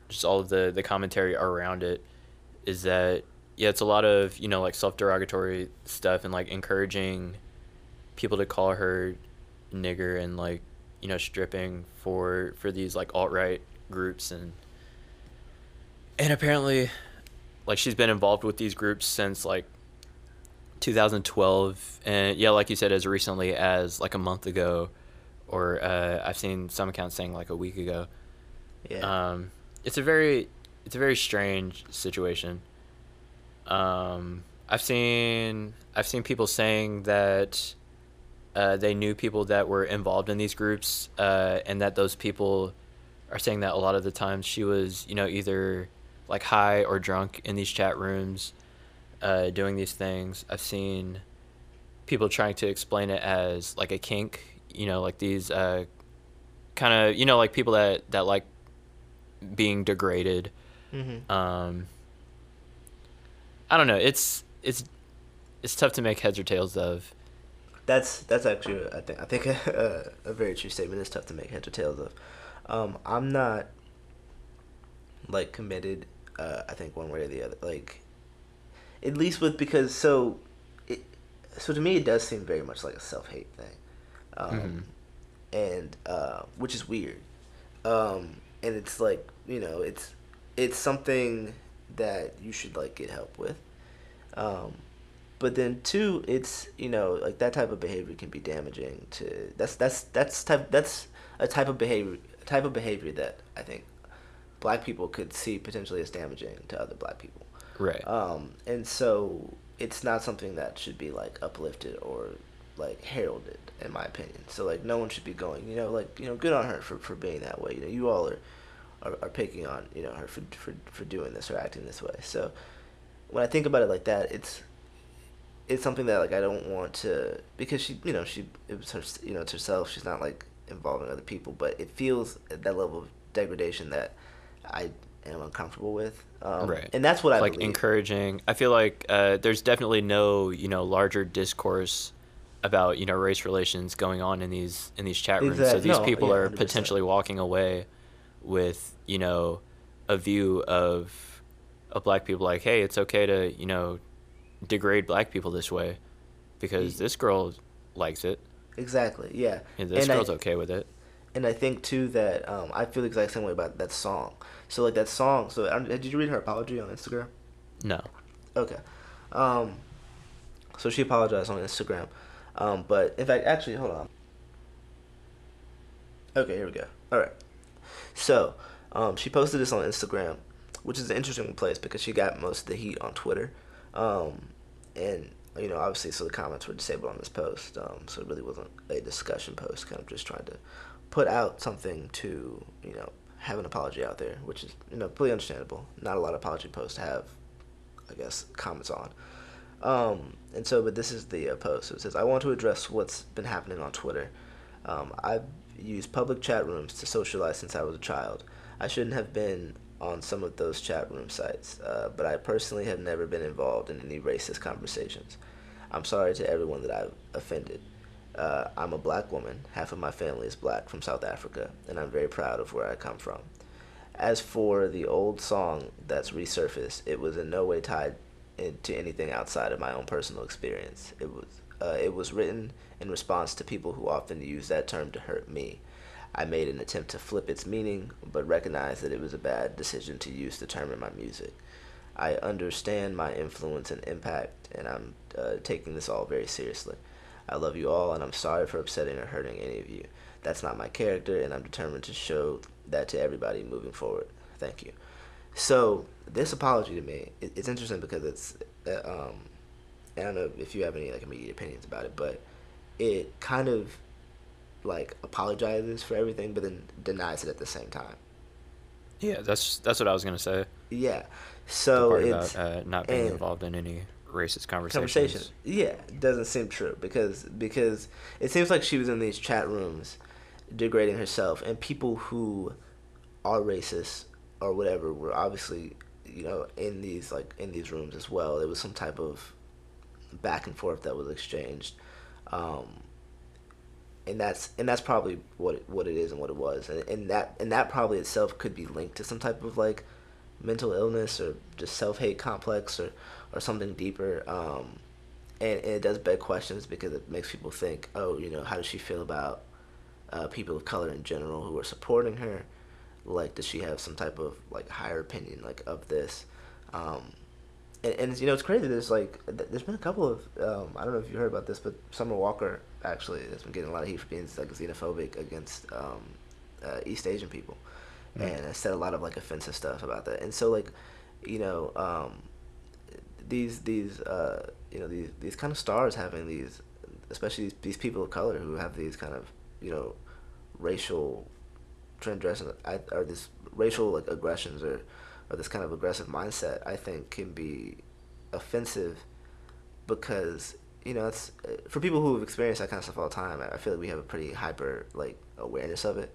just all of the the commentary around it, is that yeah, it's a lot of you know like self derogatory stuff and like encouraging people to call her nigger and like you know stripping for for these like alt right groups and and apparently like she's been involved with these groups since like 2012, and yeah, like you said, as recently as like a month ago, or uh, I've seen some accounts saying like a week ago. Yeah. Um, it's a very, it's a very strange situation. Um, I've seen, I've seen people saying that uh, they knew people that were involved in these groups, uh, and that those people are saying that a lot of the times she was, you know, either like high or drunk in these chat rooms, uh, doing these things. I've seen people trying to explain it as like a kink, you know, like these uh, kind of, you know, like people that that like being degraded. mm-hmm. Um, I don't know. It's it's it's tough to make heads or tails of. That's that's actually I think I think a, a, very true statement. It's tough to make heads or tails of. Um, I'm not like committed. Uh, I think one way or the other. Like, at least with because so, it so to me it does seem very much like a self hate thing, um, Mhm. and uh, which is weird. Um, and it's like you know it's it's something that you should like get help with. Um, but then two, it's you know like that type of behavior can be damaging to that's that's that's type that's a type of behavior type of behavior that I think black people could see potentially as damaging to other black people. Right. Um, and so it's not something that should be like uplifted or like heralded, in my opinion. So like no one should be going, you know, like you know, good on her for, for being that way. You know, you all are, are, are picking on you know her for, for for doing this or acting this way. So when I think about it like that, it's it's something that like I don't want to because she you know she it was her you know it's herself. She's not like involving other people, but it feels at that level of degradation that I am uncomfortable with. Um, right. And that's what I like believe. encouraging. I feel like uh, there's definitely no you know larger discourse about you know race relations going on in these in these chat rooms. So these no, people yeah, are 100%. potentially walking away with you know a view of of black people like, hey, it's okay to you know degrade black people this way because this girl likes it. Exactly. Yeah. And this and girl's I, okay with it. And I think too that um, I feel the exact same way about that song. So like that song. So did you read her apology on Instagram? No. Okay. Um, so she apologized on Instagram. Um, but in fact, actually, hold on. Okay, here we go. All right. So um, she posted this on Instagram, which is an interesting place because she got most of the heat on Twitter. Um, and you know, obviously, so the comments were disabled on this post. Um, so it really wasn't a discussion post. Kind of just trying to put out something to you know have an apology out there, which is you know completely understandable. Not a lot of apology posts have I guess, comments on. Um, and so, but this is the uh, post. So it says, I want to address what's been happening on Twitter. Um, I've used public chat rooms to socialize since I was a child. I shouldn't have been on some of those chat room sites, uh, but I personally have never been involved in any racist conversations. I'm sorry to everyone that I've offended. Uh, I'm a black woman. Half of my family is black from South Africa, and I'm very proud of where I come from. As for the old song that's resurfaced, it was in no way tied to anything outside of my own personal experience. It was uh, it was written in response to people who often use that term to hurt me. I made an attempt to flip its meaning, but recognized that it was a bad decision to use the term in my music. I understand my influence and impact, and I'm uh, taking this all very seriously. I love you all, and I'm sorry for upsetting or hurting any of you. That's not my character, and I'm determined to show that to everybody moving forward. Thank you. So this apology to me, it, it's interesting because it's, uh, um, I don't know if you have any like immediate opinions about it, but it kind of like apologizes for everything, but then denies it at the same time. Yeah, that's that's what I was gonna say. Yeah. So it's about uh, not being and- involved in any racist conversations. conversation. Yeah, doesn't seem true because because it seems like she was in these chat rooms degrading herself, and people who are racist or whatever were obviously you know in these like in these rooms as well. There was some type of back and forth that was exchanged. Um, and that's and that's probably what it, what it is and what it was, and, and that and that probably itself could be linked to some type of like mental illness or just self hate complex or or something deeper. Um, and, and it does beg questions because it makes people think, oh, you know, how does she feel about uh, people of color in general who are supporting her? Like, does she have some type of like higher opinion like of this? Um, and, and you know it's crazy. There's like there's been a couple of um, I don't know if you heard about this, but Summer Walker actually has been getting a lot of heat for being like xenophobic against um, uh, East Asian people, mm. and has said a lot of like offensive stuff about that. And so like, you know, um, these these uh, you know these these kind of stars having these, especially these, these people of color who have these kind of you know racial transgression or this racial like aggressions or or this kind of aggressive mindset, I think can be offensive because you know it's for people who have experienced that kind of stuff all the time. I feel like we have a pretty hyper like awareness of it,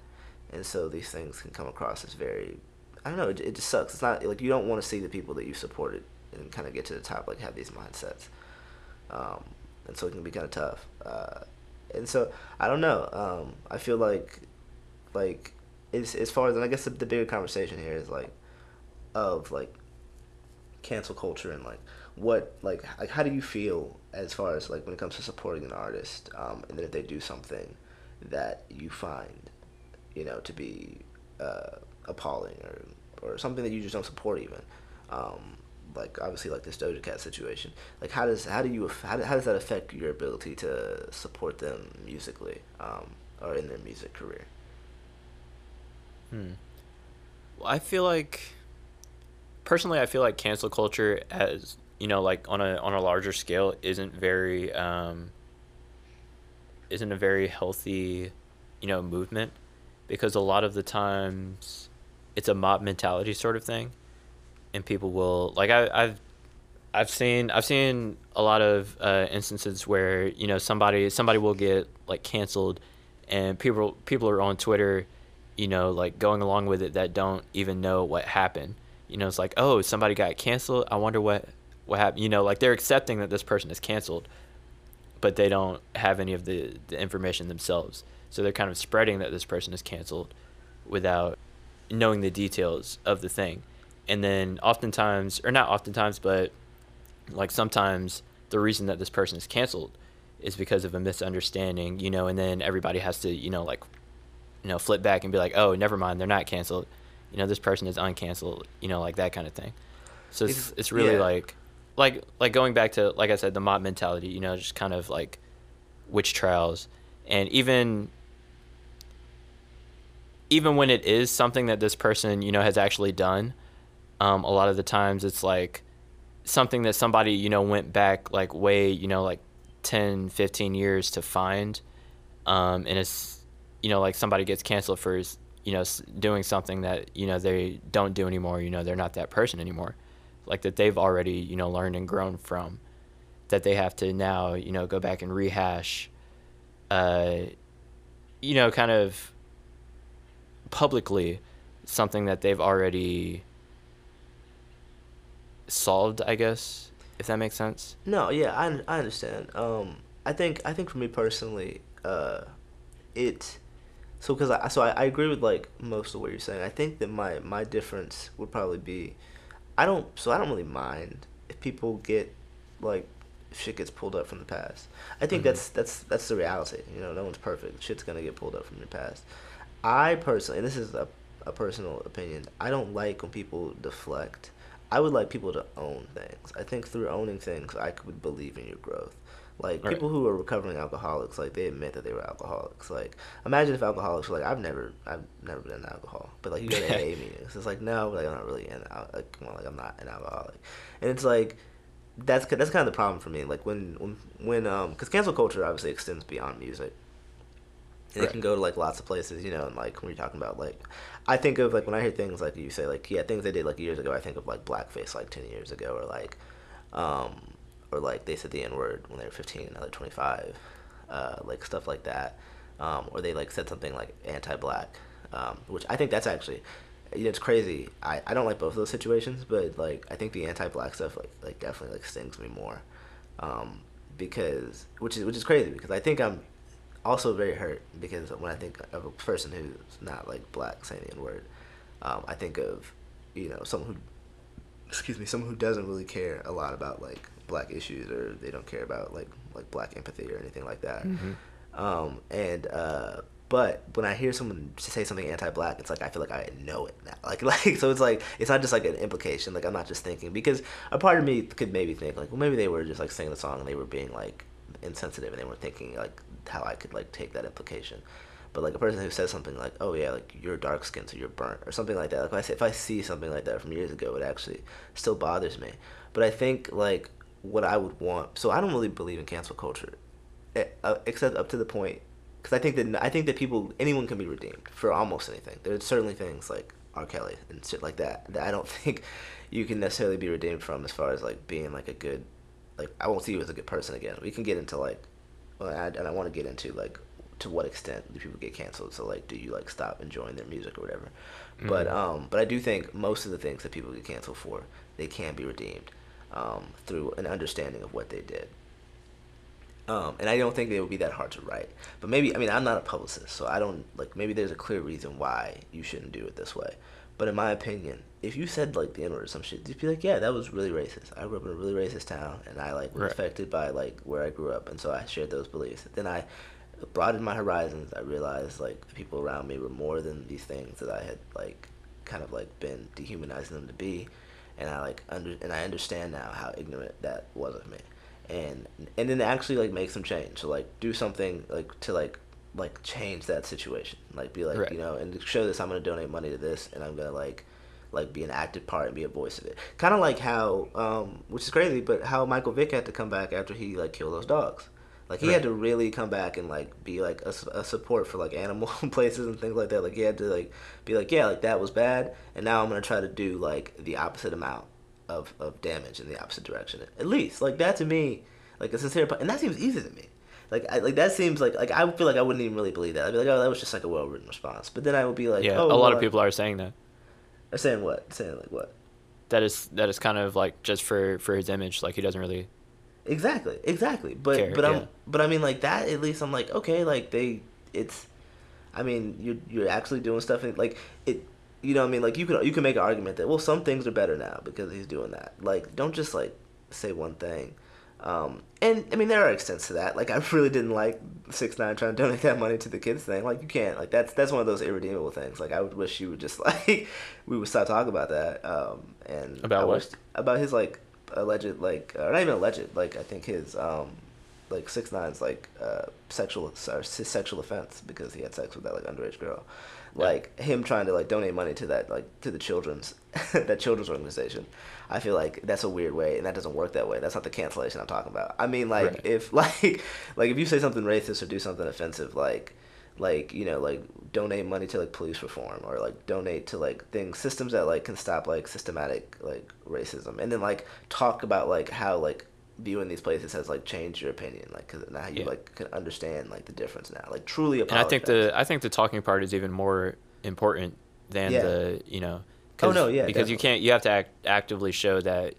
and so these things can come across as very I don't know. It, it just sucks. It's not like you don't want to see the people that you supported and kind of get to the top like have these mindsets, um, and so it can be kind of tough. Uh, and so I don't know. Um, I feel like like as as far as and I guess the, the bigger conversation here is like of like cancel culture and like what like like how do you feel as far as like when it comes to supporting an artist um, and then if they do something that you find you know to be uh, appalling or or something that you just don't support even um, like obviously like this Doja Cat situation like how does how do you how, how does that affect your ability to support them musically um, or in their music career? Hmm. Well I feel like personally, I feel like cancel culture as you know, like on a on a larger scale, isn't very um, isn't a very healthy, you know, movement, because a lot of the times, it's a mob mentality sort of thing, and people will like I, I've I've seen I've seen a lot of uh, instances where you know somebody somebody will get like canceled, and people people are on Twitter, you know, like going along with it that don't even know what happened, you know, it's like, oh, somebody got canceled. I wonder what what happened. You know, like they're accepting that this person is canceled, but they don't have any of the, the information themselves. So they're kind of spreading that this person is canceled without knowing the details of the thing. And then oftentimes, or not oftentimes, but like sometimes the reason that this person is canceled is because of a misunderstanding, you know, and then everybody has to, you know, like, you know, flip back and be like, oh, never mind, they're not canceled. You know this person is uncanceled you know like that kind of thing. So it's it's, it's really yeah. like like like going back to like i said the mob mentality you know just kind of like witch trials. And even even when it is something that this person you know has actually done um, a lot of the times it's like something that somebody you know went back like way you know like 10 15 years to find. Um, and it's you know like somebody gets canceled for you know doing something that you know they don't do anymore you know they're not that person anymore. Like that they've already you know learned and grown from. That they have to now you know go back and rehash uh you know kind of publicly something that they've already solved i guess if that makes sense no yeah i, I understand um i think i think for me personally uh it so because I so I, I agree with like most of what you're saying. I think that my my difference would probably be, I don't so I don't really mind if people get like shit gets pulled up from the past. I think mm-hmm. that's that's that's the reality. You know, no one's perfect. Shit's gonna get pulled up from the past. I personally, and this is a a personal opinion. I don't like when people deflect. I would like people to own things. I think through owning things, I could believe in your growth. Like right. people who are recovering alcoholics, like they admit that they were alcoholics. Like imagine if alcoholics were like, I've never, I've never been an alcohol, but like you go to AA meetings, it's like no, like I'm not really in, like, well, like I'm not an alcoholic, and it's like that's that's kind of the problem for me. Like when when when um, because cancel culture obviously extends beyond music. Right. it can go to like lots of places, you know, and like when you're talking about like, I think of like when I hear things like you say like yeah things they did like years ago, I think of like blackface like ten years ago or like, um, or like they said the N word when they were 15 and now they're 25, uh, like stuff like that, um, or they like said something like anti-black, um, which I think that's actually, you know, it's crazy. I, I don't like both of those situations, but like I think the anti-black stuff like like definitely like stings me more, um, because which is which is crazy because I think I'm also very hurt because when I think of a person who's not like black saying the N word, um, I think of you know someone who excuse me someone who doesn't really care a lot about like black issues or they don't care about like like black empathy or anything like that. Mm-hmm. Um, and uh, But when I hear someone say something anti-black, it's like I feel like I know it now. Like like so it's like it's not just like an implication. Like I'm not just thinking because a part of me could maybe think like well maybe they were just like singing the song and they were being like insensitive and they were thinking like how I could like take that implication. But like a person who says something like, "Oh yeah, like you're dark skinned, so you're burnt," or something like that. Like if I, say, if I see something like that from years ago, it actually still bothers me. But I think like what I would want. So I don't really believe in cancel culture, eh, uh, except up to the point, because I think that I think that people anyone can be redeemed for almost anything. There's certainly things like R. Kelly and shit like that that I don't think you can necessarily be redeemed from as far as like being like a good, like I won't see you as a good person again. We can get into like, well, I, and I want to get into like to what extent do people get canceled? So like, do you like stop enjoying their music or whatever? Mm-hmm. But um, but I do think most of the things that people get canceled for, they can be redeemed um, through an understanding of what they did. Um, and I don't think it would be that hard to write. But maybe I mean I'm not a publicist, so I don't like maybe there's a clear reason why you shouldn't do it this way. But in my opinion, if you said like the N word or some shit, you'd be like, yeah, that was really racist. I grew up in a really racist town, and I like was right. affected by like where I grew up, and so I shared those beliefs. Then I broadened my horizons. I realized like the people around me were more than these things that I had like kind of like been dehumanizing them to be, and I like under and I understand now how ignorant that was of me, and and then actually like make some change. So like do something like to like like change that situation. Like be like right. you know, and show this, I'm gonna donate money to this, and I'm gonna like like be an active part and be a voice of it. Kind of like how, um, which is crazy, but how Michael Vick had to come back after he like killed those dogs. Like he right. had to really come back and like be like a, a support for like animal places and things like that. Like he had to like be like, yeah, like that was bad, and now I'm gonna try to do like the opposite amount of of damage in the opposite direction. At least like that to me, like a sincere, and that seems easy to me. Like I, like that seems like like I feel like I wouldn't even really believe that. I'd be like, oh, that was just like a well written response. But then I would be like, yeah, oh, a lot of people are saying that. Are saying what? Saying like what? That is that is kind of like just for for his image. Like he doesn't really Exactly, exactly. But Care, but I'm but I mean like that. At least I'm like okay, like they it's. I mean you're you're actually doing stuff and like it. You know what I mean? Like you can you can make an argument that well some things are better now because he's doing that. Like don't just like say one thing. Um, and I mean there are extents to that. Like I really didn't like six nine trying to donate that money to the kids thing. Like you can't. Like that's that's one of those irredeemable things. Like I would wish you would just like we would stop talking about that. Um, and about I what? Wished, about his like alleged like or not even alleged like I think his um like six nine's like uh sexual or sexual offense because he had sex with that like underage girl yeah. like him trying to like donate money to that like to the children's that children's organization i feel like that's a weird way and that doesn't work that way that's not the cancellation i'm talking about i mean like right. if like like if you say something racist or do something offensive like like you know like donate money to like police reform or like donate to like things systems that like can stop like systematic like racism and then like talk about like how like viewing these places has like changed your opinion like because now you yeah. like can understand like the difference now like truly apologize. and i think the i think the talking part is even more important than yeah. the you know oh no yeah because definitely. you can't you have to act, actively show that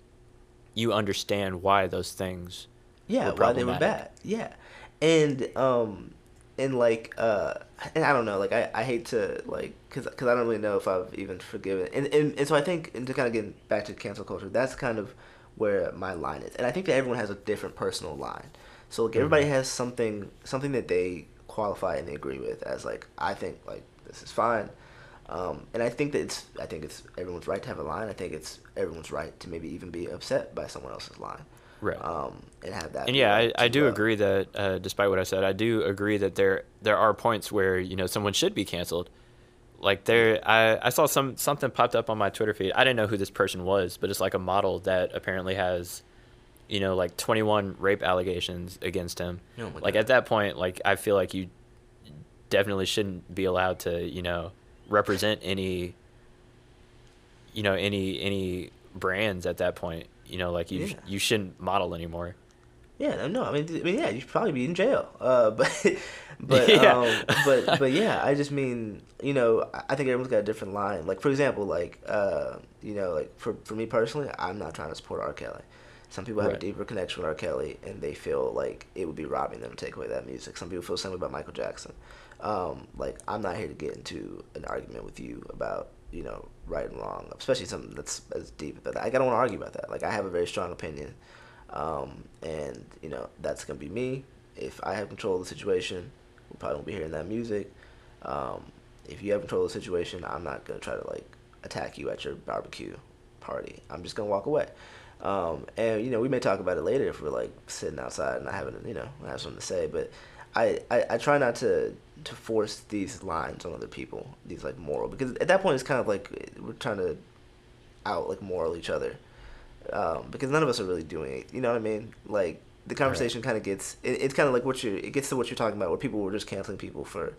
you understand why those things yeah why they were bad. Yeah. And um and like uh and I don't know like I, I hate to like because cause I don't really know if I've even forgiven. And, and and so I think and to kind of get back to cancel culture that's kind of where my line is. And I think that everyone has a different personal line. So like everybody mm-hmm. has something something that they qualify and they agree with as like I think like this is fine um, and I think that it's I think it's everyone's right to have a line. I think it's everyone's right to maybe even be upset by someone else's line. Right. Um, and have that and yeah i, I do agree that uh, despite what i said i do agree that there there are points where you know someone should be canceled. Like there I, I saw some something popped up on my twitter feed. I didn't know who this person was but it's like a model that apparently has you know like 21 rape allegations against him. Oh like God. at that point like i feel like you definitely shouldn't be allowed to you know represent any you know any any brands at that point you know, like you yeah. you shouldn't model anymore. Yeah, no, I mean, I mean, yeah, you should probably be in jail. Uh, but, but, yeah. um, but, but yeah, I just mean, you know, I think everyone's got a different line. Like, for example, like, uh, you know, like for for me personally, I'm not trying to support R. Kelly. Some people have right. a deeper connection with R. Kelly, and they feel like it would be robbing them to take away that music. Some people feel the same way about Michael Jackson. Um, like, I'm not here to get into an argument with you about you know, right and wrong, especially something that's as deep. But I don't want to argue about that. Like I have a very strong opinion, um, and you know that's gonna be me. If I have control of the situation, we probably won't be hearing that music. Um, if you have control of the situation, I'm not gonna try to like attack you at your barbecue party. I'm just gonna walk away. Um, and you know, we may talk about it later if we're like sitting outside and I haven't, you know, I have something to say. But I, I, I try not to to force these lines on other people, these like moral, because at that point it's kind of like we're trying to out like moral each other, um, because none of us are really doing it. You know what I mean? Like the conversation right. kind of gets it, it's kind of like what you it gets to what you're talking about, where people were just canceling people for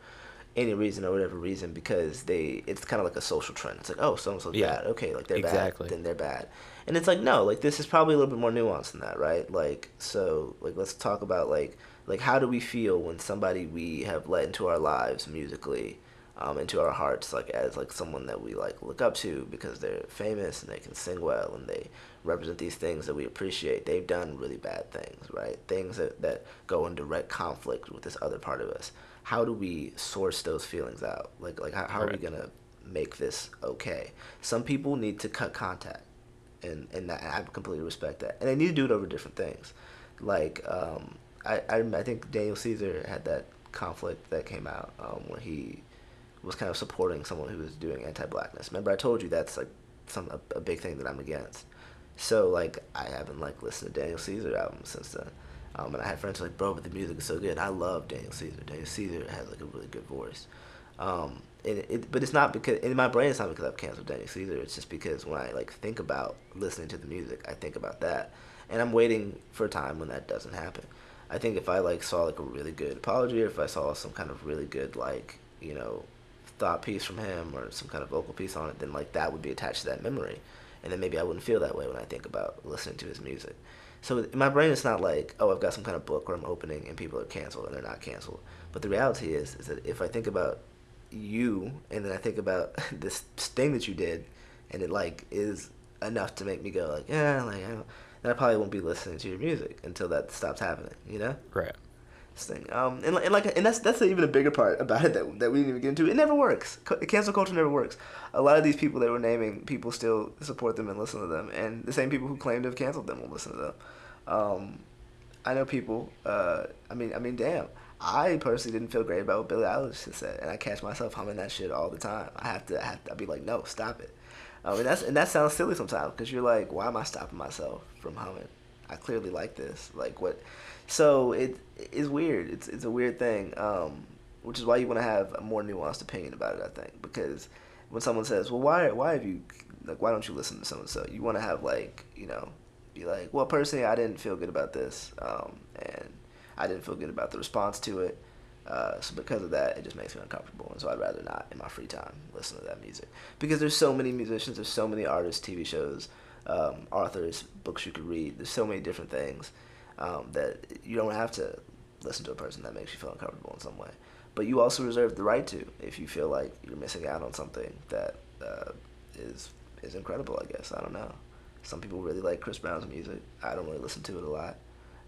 any reason or whatever reason because they it's kind of like a social trend. It's like oh someone's yeah. bad, okay, like they're exactly. bad, then they're bad, and it's like no, like this is probably a little bit more nuanced than that, right? Like so, like let's talk about like like how do we feel when somebody we have let into our lives musically, um, into our hearts, like as like someone that we like look up to because they're famous and they can sing well and they represent these things that we appreciate. They've done really bad things, right? Things that that go in direct conflict with this other part of us how do we source those feelings out? Like like how, how right. are we gonna make this okay? Some people need to cut contact, and and I completely respect that, and they need to do it over different things. Like um, I, I I think Daniel Caesar had that conflict that came out um, where he was kind of supporting someone who was doing anti-blackness. Remember, I told you that's like some a, a big thing that I'm against. So like I haven't like listened to Daniel Caesar album since then. Um, and I had friends like, bro, but the music is so good. I love Daniel Caesar. Daniel Caesar has like a really good voice. Um, and it, but it's not because in my brain it's not because I've canceled Daniel Caesar. It's just because when I like think about listening to the music, I think about that, and I'm waiting for a time when that doesn't happen. I think if I like saw like a really good apology, or if I saw some kind of really good like you know thought piece from him or some kind of vocal piece on it, then like that would be attached to that memory, and then maybe I wouldn't feel that way when I think about listening to his music. So in my brain, it's not like, oh, I've got some kind of book where I'm opening and people are canceled and they're not canceled. But the reality is, is that if I think about you and then I think about this thing that you did, and it like is enough to make me go like, yeah, like, I then I probably won't be listening to your music until that stops happening. You know? Right. This thing. Um, and, and like, and that's that's even a bigger part about it that, that we didn't even get into. It never works. Cancel culture never works. A lot of these people that we're naming, people still support them and listen to them, and the same people who claim to have canceled them will listen to them. Um, I know people. Uh, I mean, I mean, damn. I personally didn't feel great about what Billie Eilish said, and I catch myself humming that shit all the time. I have to, I have to I'd be like, no, stop it. Um, and that's and that sounds silly sometimes because you're like, why am I stopping myself from humming? I clearly like this. Like what? So it is weird. It's it's a weird thing. Um, which is why you want to have a more nuanced opinion about it. I think because when someone says, well, why why have you like why don't you listen to someone so you want to have like you know be like, well, personally, I didn't feel good about this, um, and I didn't feel good about the response to it. Uh, so because of that, it just makes me uncomfortable, and so I'd rather not, in my free time, listen to that music because there's so many musicians, there's so many artists, TV shows, um, authors, books you could read. There's so many different things um, that you don't have to listen to a person that makes you feel uncomfortable in some way. But you also reserve the right to if you feel like you're missing out on something that uh, is is incredible. I guess I don't know. Some people really like Chris Brown's music. I don't really listen to it a lot.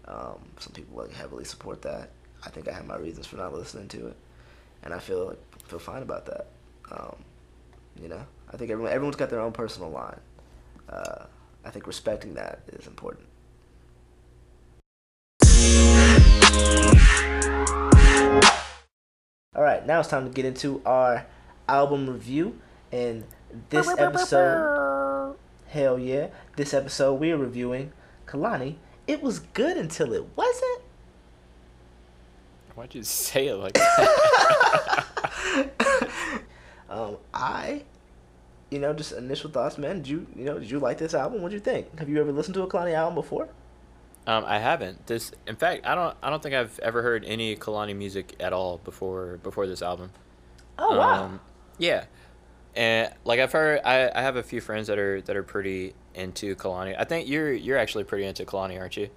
Um, some people like heavily support that. I think I have my reasons for not listening to it, and I feel feel fine about that. Um, you know, I think everyone everyone's got their own personal line. Uh, I think respecting that is important. All right, now it's time to get into our album review, and this episode Hell yeah. This episode we are reviewing Kehlani. It was good until it wasn't. Why'd you say it like that? um, I, you know, just initial thoughts, man. Did you, you know, did you like this album? What'd you think? Have you ever listened to a Kehlani album before? Um, I haven't. This, in fact, I don't. I don't think I've ever heard any Kehlani music at all before before this album. Oh wow. Um, yeah and like I've heard, I, I have a few friends that are that are pretty into Kehlani. I think you're you're actually pretty into Kehlani, aren't you?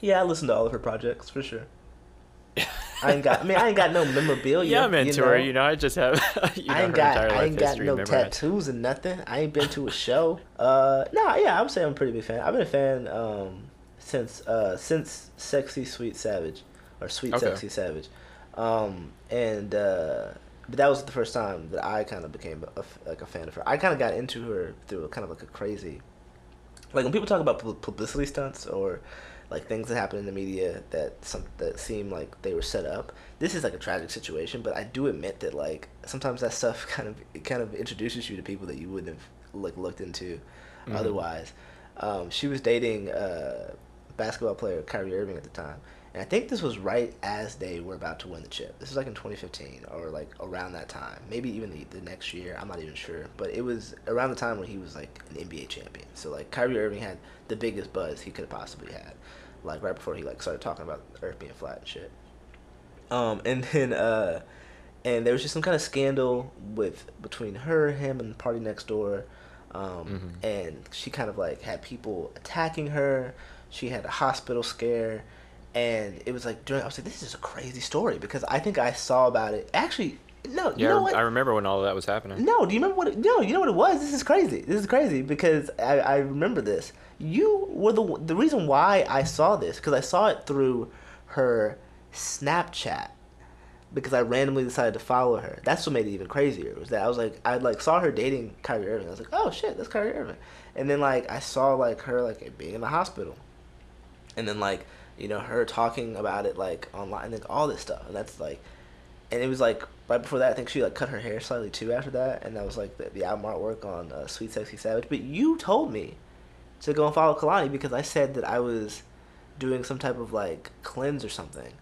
Yeah, I listen to all of her projects for sure. I ain't got. I mean, I ain't got no memorabilia. Yeah, I'm into you know? her. You know, I just have. You know, I ain't got. I ain't got no memorized. tattoos and nothing. I ain't been to a show. Uh, nah, yeah, I'm saying I'm a pretty big fan. I've been a fan um since uh since Sexy Sweet Savage, or Sweet okay. Sexy Savage, um and uh but that was the first time that I kind of became a, like a fan of her. I kind of got into her through a kind of like a crazy, like when people talk about publicity stunts or like things that happen in the media that some that seem like they were set up. This is like a tragic situation, but I do admit that like sometimes that stuff kind of it kind of introduces you to people that you wouldn't have like looked into mm-hmm. otherwise. Um, she was dating a basketball player Kyrie Irving at the time, and I think this was right as they were about to win the chip. This is like in 2015 or like around that time, maybe even the, the next year. I'm not even sure, but it was around the time when he was like an NBA champion. So like Kyrie Irving had the biggest buzz he could have possibly had, like right before he like started talking about Earth being flat and shit. Um, and then uh, and there was just some kind of scandal with between her, him, and the party next door um, mm-hmm. And she kind of like had people attacking her. She had a hospital scare. And it was like during, I was like, this is a crazy story because I think I saw about it. Actually, no, yeah, you know what? I remember when all of that was happening. No, do you remember what? It, no, you know what it was. This is crazy. This is crazy because I, I remember this. You were the the reason why I saw this because I saw it through her Snapchat because I randomly decided to follow her. That's what made it even crazier. Was that I was like I like saw her dating Kyrie Irving. I was like, oh shit, that's Kyrie Irving. And then like I saw like her like being in the hospital, and then like you know her talking about it like online and like, all this stuff. And that's like, and it was like right before that I think she like cut her hair slightly too after that, and that was like the, the album artwork on uh, Sweet Sexy Savage. But you told me to go and follow Kehlani because I said that I was doing some type of like cleanse or something.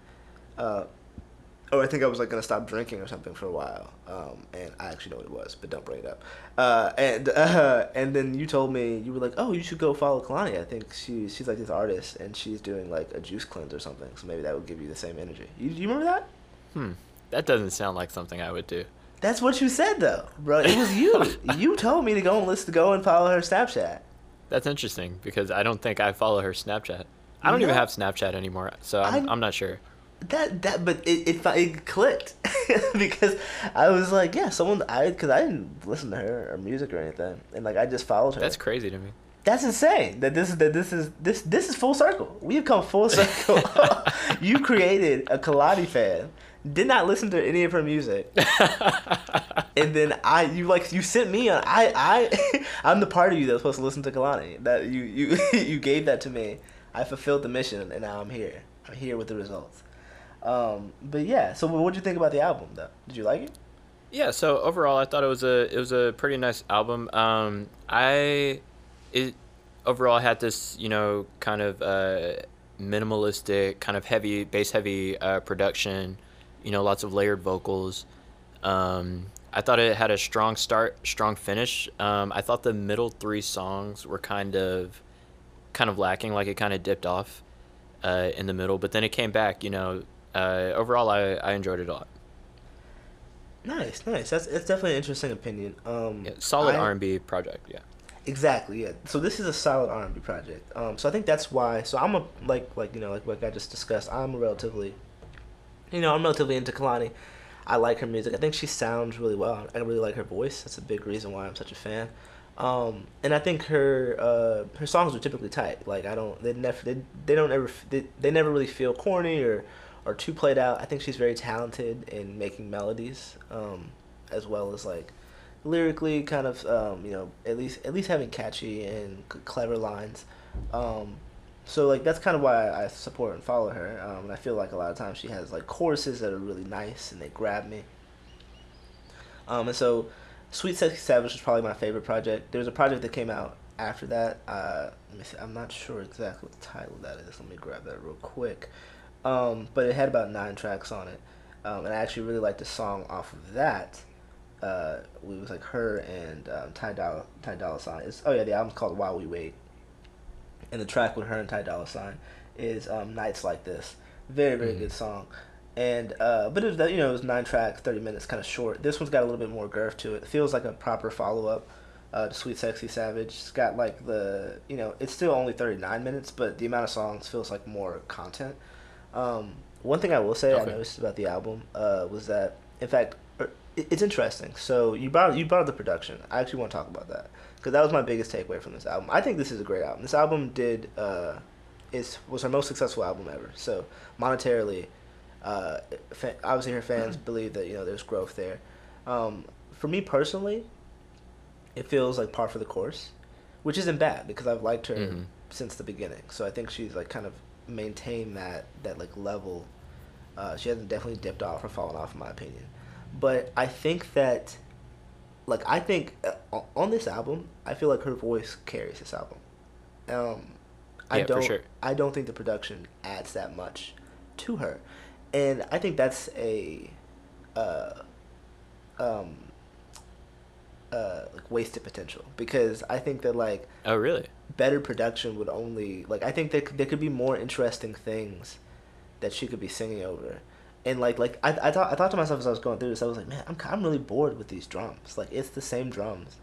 Uh, oh, I think I was like gonna stop drinking or something for a while. Um, and I actually know what it was, but don't bring it up. Uh, and uh, and then you told me you were like, oh, you should go follow Kehlani. I think she she's like this artist, and she's doing like a juice cleanse or something. So maybe that would give you the same energy. You, you remember that? Hmm. That doesn't sound like something I would do. That's what you said though, bro. It was you. you told me to go and list to go and follow her Snapchat. That's interesting because I don't think I follow her Snapchat. I don't no. even have Snapchat anymore, so I'm, I'm not sure that that but it it, it clicked because I was like yeah someone I because I didn't listen to her or music or anything and like I just followed her. That's crazy to me. That's insane. That this is that this is this this is full circle. We've come full circle. you created a Kehlani fan, did not listen to any of her music, and then I you like you sent me on I I I'm the part of you that's supposed to listen to Kehlani. That you you you gave that to me. I fulfilled the mission, and now I'm here. I'm here with the results. Um, but yeah, so what did you think about the album though? Did you like it? Yeah, so overall I thought it was a it was a pretty nice album. Um, I it overall had this, you know, kind of uh, minimalistic, kind of heavy bass heavy uh, production, you know, lots of layered vocals. Um, I thought it had a strong start, strong finish. Um, I thought the middle three songs were kind of kind of lacking, like it kind of dipped off uh, in the middle, but then it came back, you know, uh, overall, I, I enjoyed it a lot. Nice, nice. That's it's definitely an interesting opinion. Um, yeah, solid R and B project. Yeah. Exactly. Yeah. So this is a solid R and B project. Um, so I think that's why. So I'm a like like you know like what I just discussed. I'm relatively, you know, I'm relatively into Kehlani. I like her music. I think she sounds really well. I really like her voice. That's a big reason why I'm such a fan. Um, and I think her uh, her songs are typically tight. Like I don't they never they, they don't ever they, they never really feel corny or or too played out. I think she's very talented in making melodies, um, as well as like lyrically, kind of um, you know at least at least having catchy and c- clever lines. Um, so like that's kind of why I support and follow her. Um, and I feel like a lot of times she has like choruses that are really nice and they grab me. Um, and so, Sweet Sexy Savage was probably my favorite project. There was a project that came out after that. Uh, let me see. I'm not sure exactly what the title of that is. Let me grab that real quick. Um, but it had about nine tracks on it. Um, and I actually really liked the song off of that. Uh, it was like her and um, Ty Dolla Ty Dolla Sign. It's, oh yeah, the album's called While We Wait, and the track with her and Ty Dolla Sign is um, Nights Like This. Very very mm-hmm. good song, and uh, but it was you know it was nine tracks, thirty minutes, kind of short. This one's got a little bit more girth to it. It feels like a proper follow up. Uh, to Sweet Sexy Savage. It's got like the you know it's still only thirty nine minutes, but the amount of songs feels like more content. Um, one thing I will say okay. I noticed about the album uh, was that, in fact, er, it's interesting. So you brought you brought up the production. I actually want to talk about that because that was my biggest takeaway from this album. I think this is a great album. This album did uh, is was her most successful album ever. So monetarily, uh, fa- obviously her fans believe that you know there's growth there. Um, for me personally, it feels like par for the course, which isn't bad because I've liked her mm-hmm. since the beginning. So I think she's like kind of maintain that that like level. Uh, she hasn't definitely dipped off or fallen off, in my opinion. But I think that, like, I think uh, on this album, I feel like her voice carries this album. Um, I Yeah, don't. sure. I don't think the production adds that much to her, and I think that's a, uh, um, uh, like wasted potential because I think that like Oh, really? Better production would only like I think there could, there could be more interesting things that she could be singing over. And like like I, I thought I thought to myself as I was going through this I was like man I'm I'm really bored with these drums like it's the same drums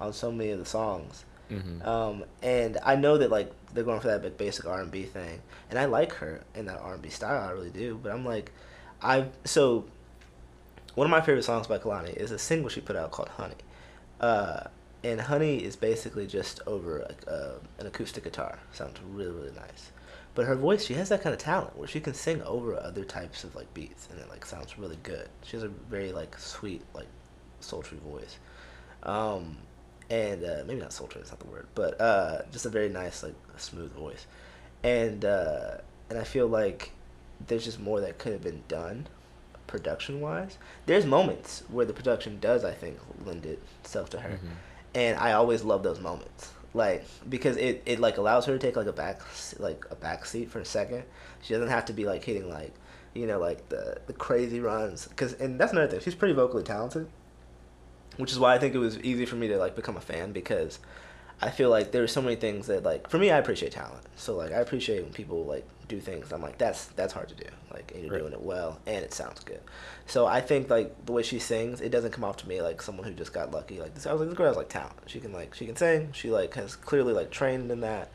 on so many of the songs Mm-hmm. um, and I know that like they're going for that big basic R and B thing, and I like her in that R and B style. I really do. But I'm like, I so one of my favorite songs by Kehlani is a single she put out called Honey, uh, and Honey is basically just over a, uh, an acoustic guitar. Sounds really really nice. But her voice, she has that kind of talent where she can sing over other types of like beats, and it like sounds really good. She has a very like sweet like sultry voice. Um, and uh, maybe not sultry, that's not the word, but uh, just a very nice, like, smooth voice. And uh, and I feel like there's just more that could have been done, production wise. There's moments where the production does, I think, lend itself to her, Mhm. And I always love those moments, like because it, it like allows her to take like a back like a back seat for a second. She doesn't have to be like hitting like you know like the the crazy runs, because and that's another thing. She's pretty vocally talented which is why I think it was easy for me to like become a fan because I feel like there's so many things that like for me I appreciate talent. So like I appreciate when people like do things. I'm like that's that's hard to do. Like and you're Right. doing it well and it sounds good. So I think like the way she sings, it doesn't come off to me like someone who just got lucky. Like this, I was like this girl has like talent. She can like she can sing. She like has clearly like trained in that.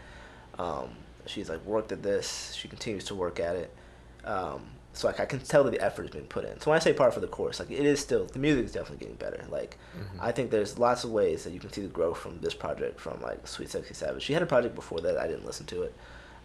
Um, she's like worked at this. She continues to work at it. Um, so like I can tell that the effort is being put in. So when I say part for the course, like it is still the music is definitely getting better. Like Mhm. I think there's lots of ways that you can see the growth from this project from like Sweet Sexy Savage. She had a project before that I didn't listen to it.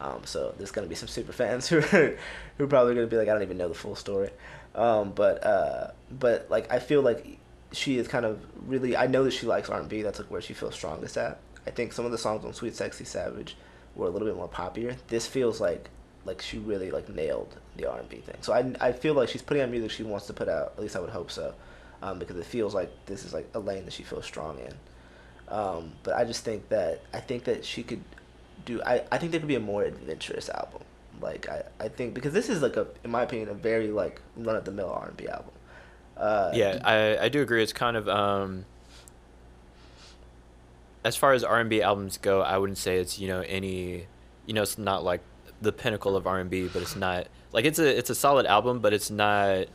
Um, so there's gonna be some super fans who are, who are probably gonna be like I don't even know the full story. Um, but uh, but like I feel like she is kind of really I know that she likes R and B. That's like where she feels strongest at. I think some of the songs on Sweet Sexy Savage were a little bit more poppier. This feels like like she really like nailed the R and B thing. So I I feel like she's putting out music she wants to put out. At least I would hope so, um, because it feels like this is like a lane that she feels strong in. Um, but I just think that I think that she could do. I, I think there could be a more adventurous album. Like I, I think because this is like a in my opinion a very like run of the mill R and B album. Uh, yeah, I, I do agree. It's kind of um, as far as R and B albums go, I wouldn't say it's you know any, you know, it's not like the pinnacle of R and B, but it's not like it's a it's a solid album, but it's not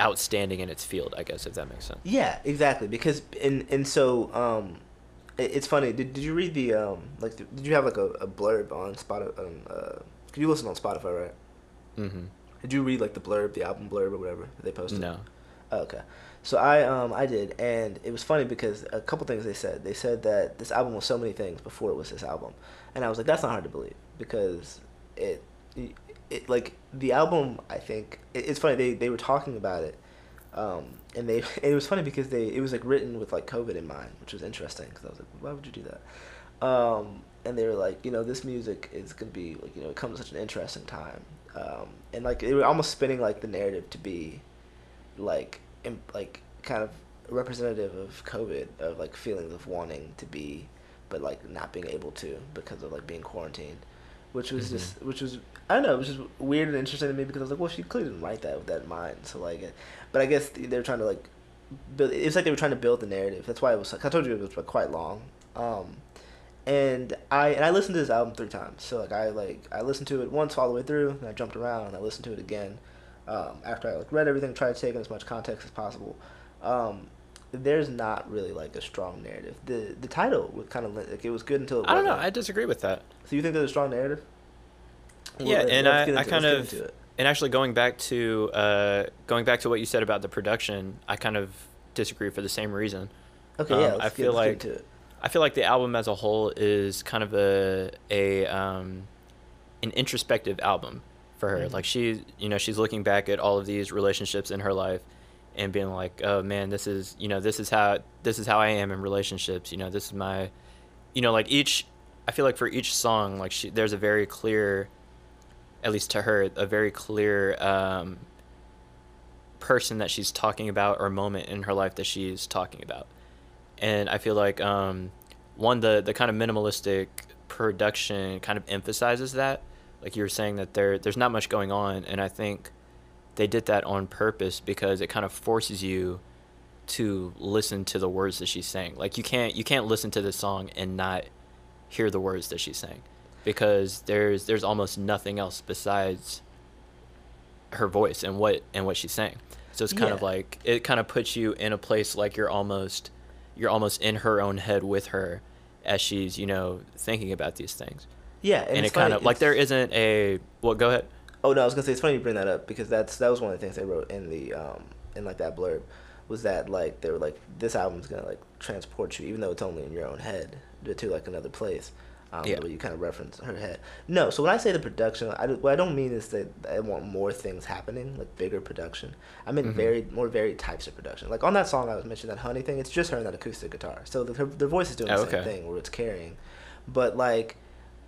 outstanding in its field. I guess if that makes sense. Yeah, exactly. Because and and so um, it, it's funny. Did, did you read the um like did you have like a, a blurb on Spotify? Um, uh, you listen on Spotify, right? Mm-hmm. Did you read like the blurb, the album blurb or whatever they posted? No. Oh, okay. So I um I did, and it was funny because a couple things they said. They said that this album was so many things before it was this album, and I was like, that's not hard to believe because it, it like the album. I think it, it's funny they they were talking about it, um, and they it was funny because they it was like written with like COVID in mind, which was interesting because I was like, why would you do that? Um, and they were like, you know, this music is gonna be like you know it comes at such an interesting time, um, and like they were almost spinning like the narrative to be like im- like kind of representative of COVID of like feelings of wanting to be but like not being able to because of like being quarantined which was Mhm. just which was I don't know it was just weird and interesting to me because I was like well she clearly didn't write that with that in mind so like it- but I guess they were trying to like build it's like they were trying to build the narrative that's why it was like I told you it was like, quite long um and I and I listened to this album three times. So like I like I listened to it once all the way through, and I jumped around and I listened to it again um, after I like read everything, tried to take in as much context as possible. Um, there's not really like a strong narrative. The the title was kind of like it was good until it I don't know. I disagree with that. so you think there's a strong narrative? Yeah, Well, and I, I kind of get into it. and actually going back to uh, going back to what you said about the production, I kind of disagree for the same reason. Okay, um, yeah, I feel like- get into it. I feel like the album as a whole is kind of a a um, an introspective album for her. Mhm. Like she, you know, she's looking back at all of these relationships in her life and being like, "Oh man, this is, you know, this is how this is how I am in relationships. You know, this is my you know, like each I feel like for each song, like she, there's a very clear, at least to her, a very clear um, person that she's talking about or moment in her life that she's talking about. And I feel like um, one the the kind of minimalistic production kind of emphasizes that. Like you were saying that there there's not much going on, and I think they did that on purpose because it kind of forces you to listen to the words that she's saying. Like you can't you can't listen to this song and not hear the words that she's saying because there's there's almost nothing else besides her voice and what and what she's saying. So it's kind Yeah. of like it kind of puts you in a place like you're almost you're almost in her own head with her as she's, you know, thinking about these things. Yeah, And, it's it kind funny, of like there isn't a well, go ahead. Oh no, I was gonna say it's funny you bring that up because that's that was one of the things they wrote in the um in like that blurb was that like they were like this album's gonna like transport you even though it's only in your own head to, like another place. Um, Yeah. The you kind of reference her head. No, so when I say the production, I what I don't mean is that I want more things happening, like bigger production. I mean Mhm. very more varied types of production. Like on that song I was mentioning that honey thing, it's just her and that acoustic guitar. So the, her, their voice is doing the Oh, same okay. thing where it's carrying, but like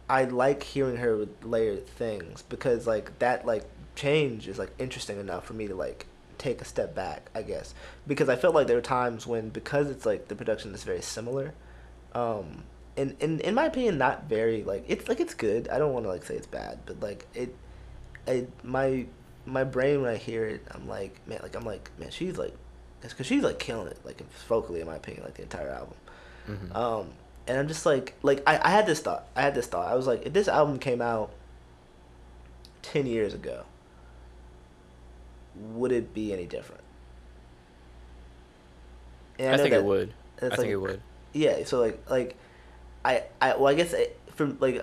I like hearing her with layered things because like that like change is like interesting enough for me to like take a step back, I guess. Because I felt like there were times when because it's like the production is very similar, um and in in my opinion not very like it's like it's good. I don't want to like say it's bad, but like it I my my brain when I hear it, I'm like, man, like I'm like, man, she's like cuz she's like killing it like vocally in my opinion like the entire album. Mhm. Um, and I'm just like, like I, I had this thought. I had this thought. I was like, if this album came out ten years ago, would it be any different? And I know think it would. I that's think it would. Yeah. So like, like, I, I, well, I guess it, from like,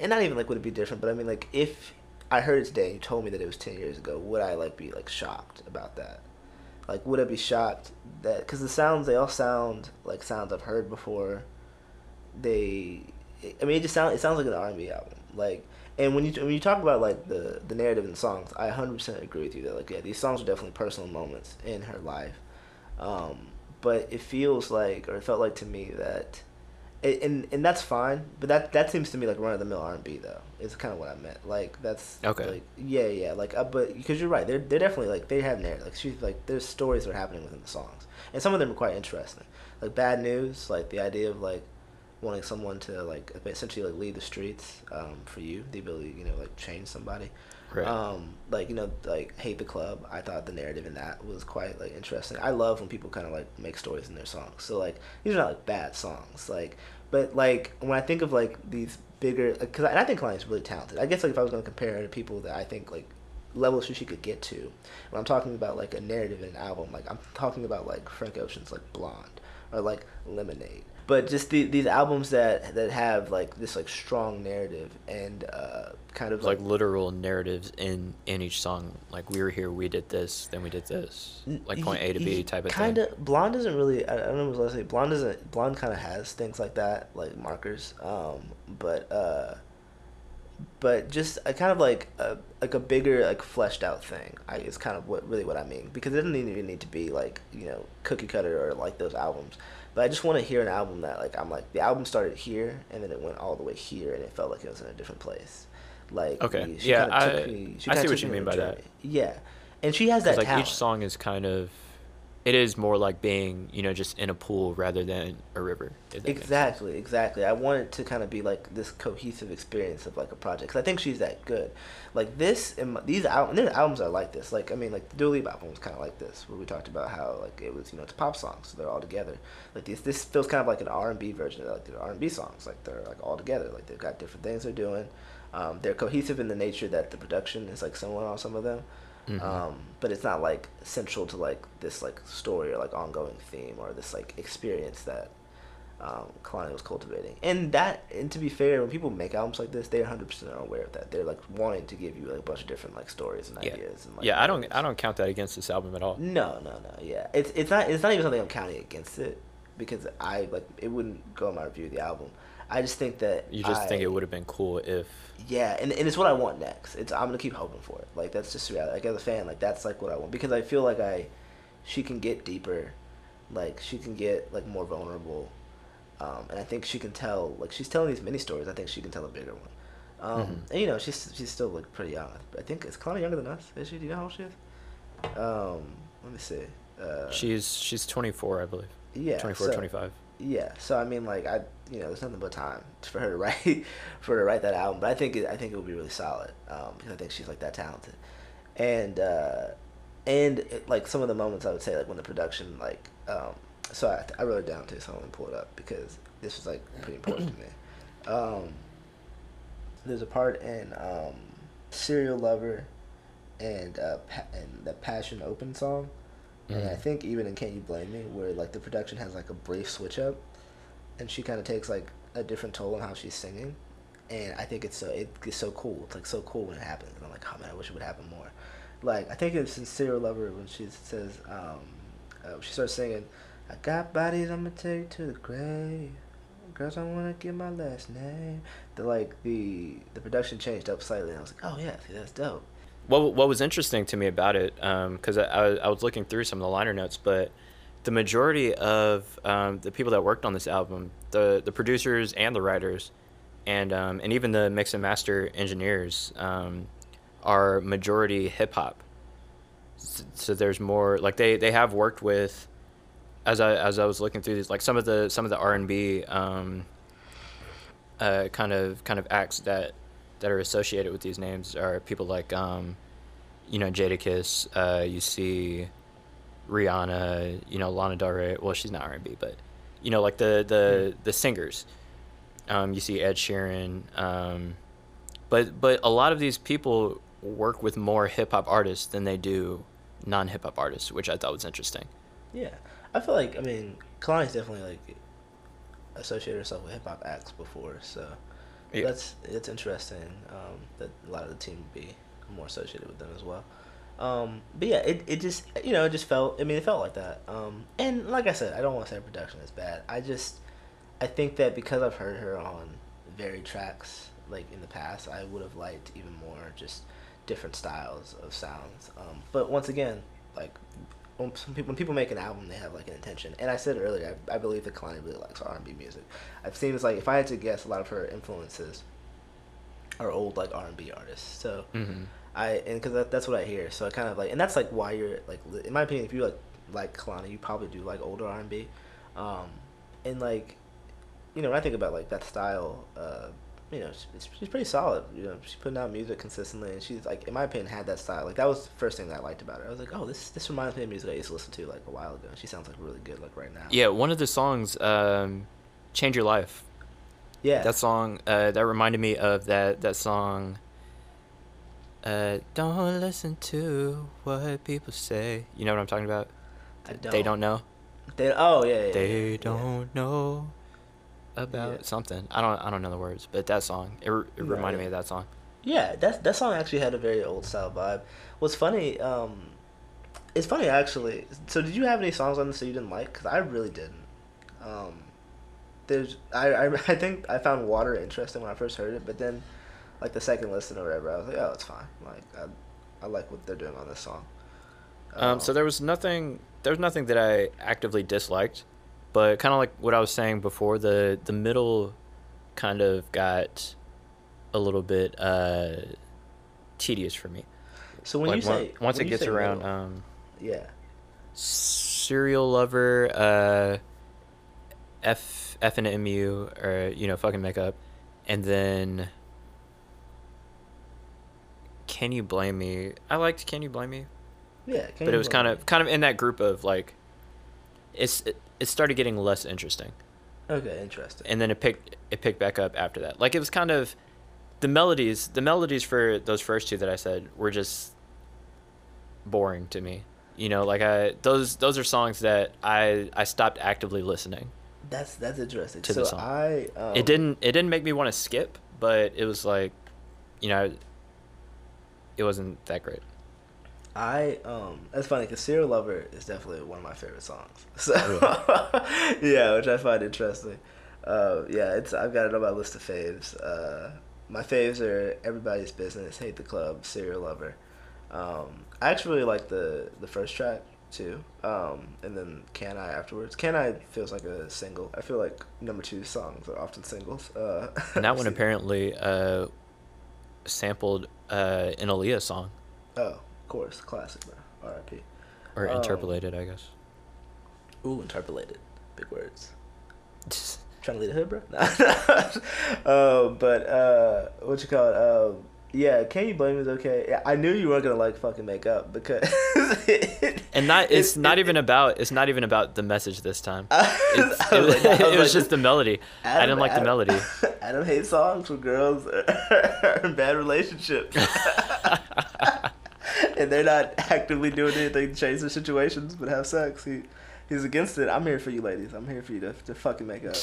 and not even like would it be different, but I mean like if I heard it today and you told me that it was ten years ago, would I like be like shocked about that? Like, would I be shocked that because the sounds they all sound like sounds I've heard before. They, I mean, it just sounds it sounds like an R and B album. Like, and when you when you talk about like the the narrative in the songs, I hundred percent agree with you that like yeah, these songs are definitely personal moments in her life. Um, but it feels like, or it felt like to me that, it, and and that's fine. But that that seems to me like run of the mill R and B though. Is kind of what I meant. Like that's Okay. Like yeah, yeah. Like uh, but because you're right, they're they're definitely like they have narrative. Like she's like there's stories that are happening within the songs, and some of them are quite interesting. Like bad news, like the idea of like wanting someone to like essentially like leave the streets um, for you, the ability you know like change somebody. Right. Um, like you know, like hate the club. I thought the narrative in that was quite like interesting. I love when people kind of like make stories in their songs. So like these are not like bad songs. Like, but like when I think of like these bigger, because I, and I think Kehlani's really talented. I guess like if I was gonna compare her to people that I think like levels she could get to, when I'm talking about like a narrative in an album, like I'm talking about like Frank Ocean's like Blonde or like Lemonade. But just the, these albums that that have like this like strong narrative and uh, kind of like literal narratives in in each song. Like we were here, we did this, then we did this, like point A to B type of kinda, thing. Blonde doesn't really. I, I don't know what I was say. Blonde doesn't. Blonde kind of has things like that, like markers. Um, but uh, but just a kind of like a like a bigger like fleshed out thing. I is kind of what really what I mean because it doesn't even need to be like you know cookie cutter or like those albums. But I just want to hear an album that like I'm like the album started here and then it went all the way here and it felt like it was in a different place. Like Okay. she Yeah, I- me- she I see what you mean by that. Yeah, and she has that like talent. each song is kind of, it is more like being you know just in a pool rather than a river. Exactly, exactly. I want it to kind of be like this cohesive experience of like a project. Cause I think she's that good. Like this, and these albums, there's albums are like this. Like I mean, like the Lipa album was kind of like this, where we talked about how like it was, you know, it's pop songs, so they're all together. Like this, this feels kind of like an R and B version of like the R and B songs. Like they're like all together. Like they've got different things they're doing. Um, they're cohesive in the nature that the production is like similar on some of them. Mhm. Um, but it's not like central to like this like story or like ongoing theme or this like experience that um, Kehlani was cultivating. And that, and to be fair, when people make albums like this, they're hundred percent are aware of that. They're like wanting to give you like a bunch of different like stories and yeah. ideas. And, like, yeah, I don't. I don't count that against this album at all. No, no, no. Yeah, it's it's not it's not even something I'm counting against it because I like it wouldn't go in my review of the album. I just think that You just think it would have been cool if yeah, and, and it's what I want next. It's I'm gonna keep hoping for it. Like that's just reality. Like as a fan, like that's like what I want because I feel like I, she can get deeper, like she can get like more vulnerable, um, and I think she can tell like she's telling these mini stories. I think she can tell a bigger one. Um, Mhm. And you know she's she's still like pretty young. I think is Kehlani younger than us? Is she? Do you know how old she is? Um, let me see. Uh, She's she's 24, I believe. yeah 24, so- 25. Yeah, so I mean, like I, you know, there's nothing but time for her to write, for her to write that album. But I think it, I think it would be really solid um, because I think she's like that talented, and uh, and it, like some of the moments I would say like when the production like, um, so I, I wrote it down too, so I'm gonna pull it up because this was like pretty important to me. Um, there's a part in um, "Serial Lover" and uh, pa- and the "Passion Open" song. And I Mhm. think even in Can't You Blame Me, where like the production has like a brief switch up, and she kind of takes like a different toll on how she's singing, and I think it's so it's so cool. It's like so cool when it happens. And I'm like, oh man, I wish it would happen more. Like I think it's in Serial Lover when she says, um, uh, she starts singing, "I got bodies I'm gonna take to the grave." Girls, I wanna get my last name. The like the the production changed up slightly, and I was like, oh yeah, see that's dope. What what was interesting to me about it, because I, I I was looking through some of the liner notes, but the majority of um, the people that worked on this album, the the producers and the writers, and um, and even the mix and master engineers, um, are majority hip hop. So there's more like they they have worked with, as I as I was looking through these, like some of the some of the R and B. Um, uh, kind of kind of acts that that are associated with these names are people like um, you know Jadakiss. Uh, you see Rihanna. You know Lana Del Rey. Well, she's not R and B, but you know like the the the singers. Um, you see Ed Sheeran. Um, but but a lot of these people work with more hip hop artists than they do non hip hop artists, which I thought was interesting. Yeah, I feel like I mean Kehlani's definitely like associated herself with hip hop acts before, so Yeah. that's it's interesting um, that a lot of the team would be more associated with them as well. Um, but yeah, it, it just you know it just felt I mean it felt like that. Um, and like I said, I don't want to say production is bad. I just I think that because I've heard her on varied tracks like in the past, I would have liked even more just different styles of sounds. Um, but once again, like when people when people make an album, they have like an intention. And I said earlier, I, I believe that Kehlani really likes R and B music. I've seen it's like if I had to guess, a lot of her influences are old like R and B artists. So Mm-hmm. I and because that, that's what I hear. So I kind of like, and that's like why you're like, in my opinion, if you like like Kehlani, you probably do like older R and B, um, and like, you know, when I think about like that style, uh, you know, she's, she's pretty solid. You know, she's putting out music consistently, and she's like, in my opinion, had that style. Like that was the first thing that I liked about her. I was like, oh, this this reminds me of music I used to listen to like a while ago. She sounds like really good like right now. Yeah, one of the songs, um, "Change Your Life." yeah. That song uh, that reminded me of that that song. Uh, don't listen to what people say. You know what I'm talking about? I They don't know. They oh yeah. yeah, They yeah. don't know about Yeah. something. I don't. I don't know the words, but that song. It, it reminded me of that song. Yeah, that that song actually had a very old style vibe. What's funny, um, it's funny actually. So did you have any songs on this that you didn't like? Because I really didn't. Um, there's I, I I think I found Water interesting when I first heard it, but then like the second listen or whatever, I was like, oh, it's fine. Like I, I like what they're doing on this song. Um, so there was nothing. There was nothing that I actively disliked, but kind of like what I was saying before, the the middle kind of got a little bit uh, tedious for me. So when like you say once it gets around, middle, um, yeah, serial lover, uh, F F and mu, or you know, fucking makeup, and then. Can you blame me? I liked Can you blame me? yeah. Can but You it was kind of kind of in that group of like it's it, it started getting less interesting okay, interesting. and then it picked it picked back up after that like it was kind of the melodies the melodies for those first two that i said were just boring to me you know like i those those are songs that i i stopped actively listening that's that's interesting. to so the song. I um, it didn't it didn't make me want to skip but it was like you know it wasn't that great I um that's funny because Serial Lover is definitely one of my favorite songs. So Oh, yeah, which I find interesting. Uh, yeah, it's I've got it on my list of faves. Uh, my faves are Everybody's Business, Hate the Club, Serial Lover. Um, I actually really like the the first track, too. Um, and then Can I afterwards. Can I feels like a single. I feel like number two songs are often singles. Uh, and that one apparently uh, sampled uh, an Aaliyah song. Oh, of course, classic, bro. R.I.P. Or Um, interpolated, I guess. Ooh, interpolated. Big words. Trying to lead a hood, bro. uh, but uh, what you call it? Uh, yeah, can you blame me is okay. Yeah, I knew you weren't gonna like fucking make up because. and not it's it- not it- even about it's not even about the message this time. I It's, was it, was, like- was it was like, just the melody. I didn't like the Adam- melody. Adam hates songs with girls are in bad relationships. and they're not actively doing anything to change their situations, but have sex. He he's against it. I'm here for you, ladies. I'm here for you to, to fucking make up.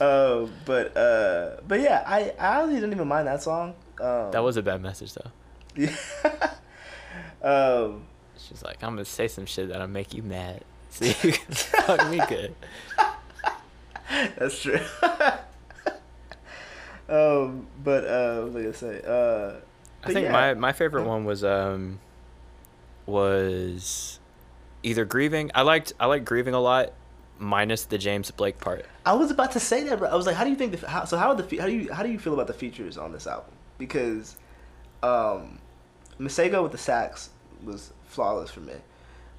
uh, but uh, but yeah, I I honestly didn't even mind that song. Um, That was a bad message though. yeah. Um, She's like, I'm gonna say some shit that'll make you mad. So you can fuck me good. that's true. um, but uh, what was I gonna say? Uh, I think yeah. my my favorite one was um was either grieving. I liked I liked grieving a lot, minus the James Blake part. I was about to say that, bro. I was like, how do you think the how, so? How the how do you how do you feel about the features on this album? Because, um, Masego with the sax was flawless for me.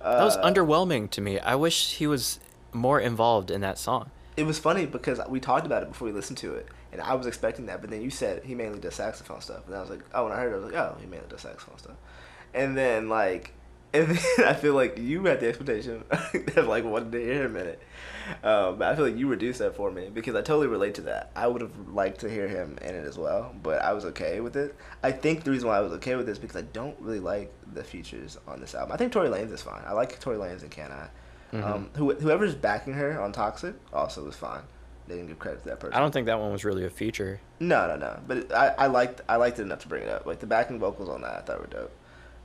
Uh, That was underwhelming to me. I wish he was more involved in that song. It was funny because we talked about it before we listened to it, and I was expecting that, but then you said he mainly does saxophone stuff, and I was like, oh, when I heard it, I was like, oh, he mainly does saxophone stuff, and then like, and then I feel like you had the expectation of like wanting to hear him in it, um, but I feel like you reduced that for me because I totally relate to that. I would have liked to hear him in it as well, but I was okay with it. I think the reason why I was okay with this is because I don't really like the features on this album. I think Tory Lanez is fine. I like Tory Lanez and Can I. Mm-hmm. Um, who, whoever's backing her on Toxic also was fine. They didn't give credit to that person. I don't think that one was really a feature. No, no, no. But it, I, I liked, I liked it enough to bring it up. Like the backing vocals on that, I thought were dope.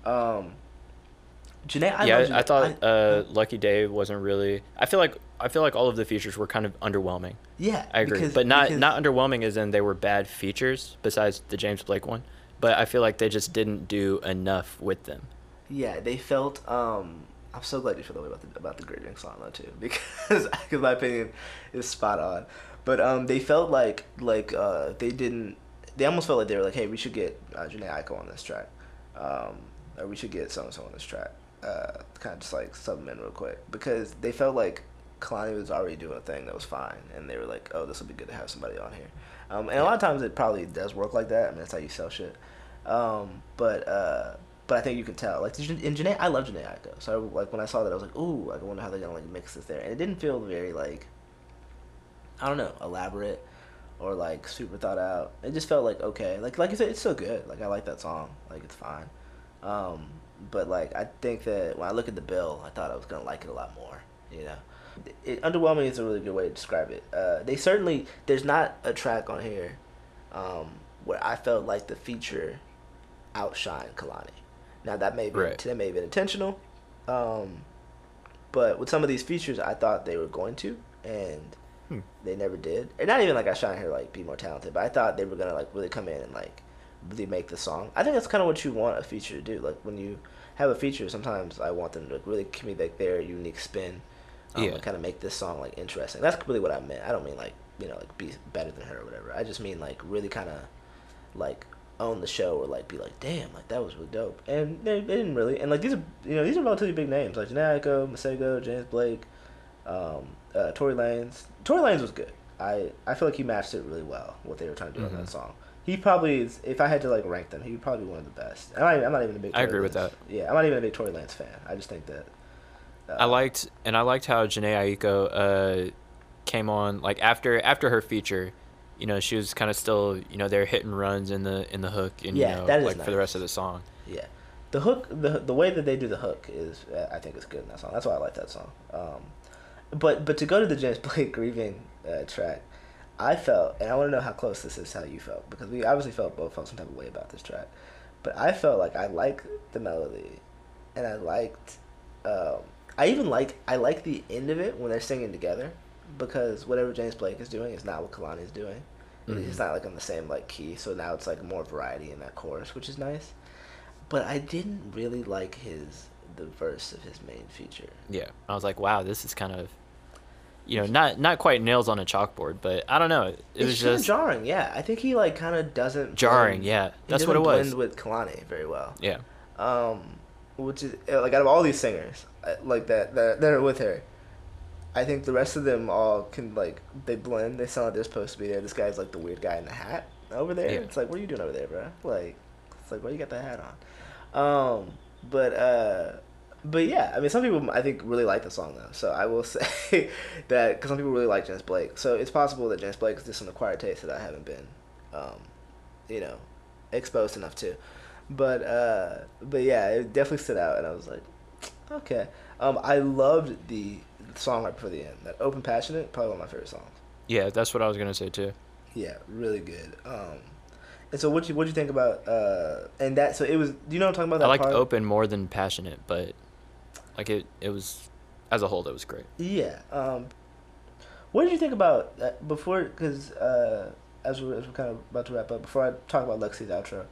Um, Jhené, I yeah, I, thought uh, Lucky Day wasn't really. I feel like I feel like all of the features were kind of underwhelming. yeah, I agree, because- but not because- not underwhelming as in they were bad features. Besides the James Blake one, but I feel like they just didn't do enough with them. Yeah, they felt. Um, I'm so glad you feel that way about the about the Great Drink song though too, because because my opinion is spot on. But um, they felt like like uh, they didn't. They almost felt like they were like, hey, we should get uh, Jhené Aiko on this track, um, or we should get so and so on this track. Uh, kind of just like sub them in real quick because they felt like Kehlani was already doing a thing that was fine, and they were like, oh, this would be good to have somebody on here. Um, and a lot of times it probably does work like that. I mean, that's how you sell shit. Um, but uh, but I think you can tell. Like in Jhené, I love Jhené Aiko. So I, like when I saw that, I was like, ooh, I wonder how they're gonna like mix this there. And it didn't feel very like I don't know, elaborate or like super thought out. It just felt like okay. Like like you said, it's still good. Like I like that song. Like it's fine. Um, but like I think that when I look at the bill, I thought I was gonna like it a lot more. You know, it, underwhelming is a really good way to describe it. Uh, they certainly there's not a track on here um, where I felt like the feature outshined Kehlani. Now that may be Right. that may have been intentional, um, but with some of these features, I thought they were going to, and Hmm. they never did. And not even like I to hear like be more talented, but I thought they were gonna like really come in and like really make the song. I think that's kind of what you want a feature to do. Like when you have a feature, sometimes I want them to really give me like their unique spin. Um, Yeah. And kind of make this song like interesting. That's really what I meant. I don't mean like you know like be better than her or whatever. I just mean like really kind of like own the show or like be like damn like that was really dope. And they, they didn't really. And like these are you know these are relatively big names like Jhené Aiko, Masego, James Blake, um, uh, Tory Lanez. Tory Lanez was good. I I feel like he matched it really well what they were trying to do on Mhm. that song. He probably is. If I had to like rank them, he would probably be one of the best. I'm not, I'm not even a big. I Tory agree with that. Yeah, I'm not even a big Tory Lanez fan. I just think that. Uh, I liked and I liked how Jhené Aiko uh, came on like after after her feature. You know, she was kind of still you know they're hitting runs in the in the hook and Yeah, you know that is like for the rest of the song. Yeah, the hook, the the way that they do the hook is, uh, I think, is good in that song. That's why I like that song. Um, but but to go to the James Blake grieving uh, track, I felt, and I want to know how close this is to how you felt because we obviously felt both felt some type of way about this track, but I felt like I liked the melody, and I liked, um, I even like I like the end of it when they're singing together, because whatever James Blake is doing is not what Kehlani is doing. Mhm. It's not like on the same like key, so now it's like more variety in that chorus, which is nice. But I didn't really like his the verse of his main feature. Yeah, I was like, wow, this is kind of, you know, not not quite nails on a chalkboard, but I don't know. It it's was just jarring. Yeah, I think he like kind of doesn't jarring. blend- Yeah, that's what it was. Blend with Kehlani very well. Yeah, um, which is uh, like out of all these singers uh, like that that that are with her, I think the rest of them all can like they blend. They sound like they're supposed to be there. This guy's like the weird guy in the hat over there. Yeah. It's like, what are you doing over there, bro? Like, it's like, why you got that hat on? Um, but uh, but yeah, I mean, some people I think really like the song though. So I will say that because some people really like James Blake. So it's possible that James Blake is just an acquired taste that I haven't been, um, you know, exposed enough to. But uh, but yeah, it definitely stood out, and I was like, okay. Um, I loved the song right before the end. That open passionate, probably one of my favorite songs. yeah, that's what I was gonna say too. Yeah, really good. Um, and so what you what you think about uh, and that? So it was. Do you know what I'm talking about? That I liked part? open more than passionate, but like it it was as a whole that was great. Yeah. Um, what did you think about uh, before? Because uh, as we're, as we're kind of about to wrap up, before I talk about Lexii's outro,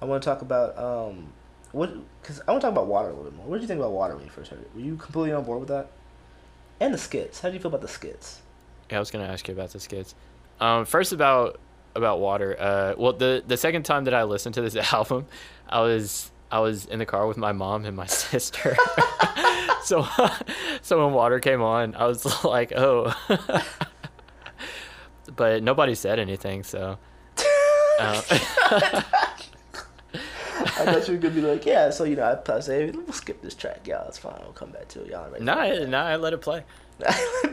I want to talk about um, what? Because I want to talk about water a little bit more. What did you think about water when you first heard it? Were you completely on board with that? And the skits. How do you feel about the skits? Yeah, I was gonna ask you about the skits. Um, first about about water. Uh, well, the the second time that I listened to this album, I was I was in the car with my mom and my sister. so so when water came on, I was like, oh. but nobody said anything, so. Uh, I thought you were gonna be like, yeah. So you know, I, I say, we'll skip this track, y'all. It's fine. We'll come back to it, y'all. Ready no, for I, it?" no, I let it play. I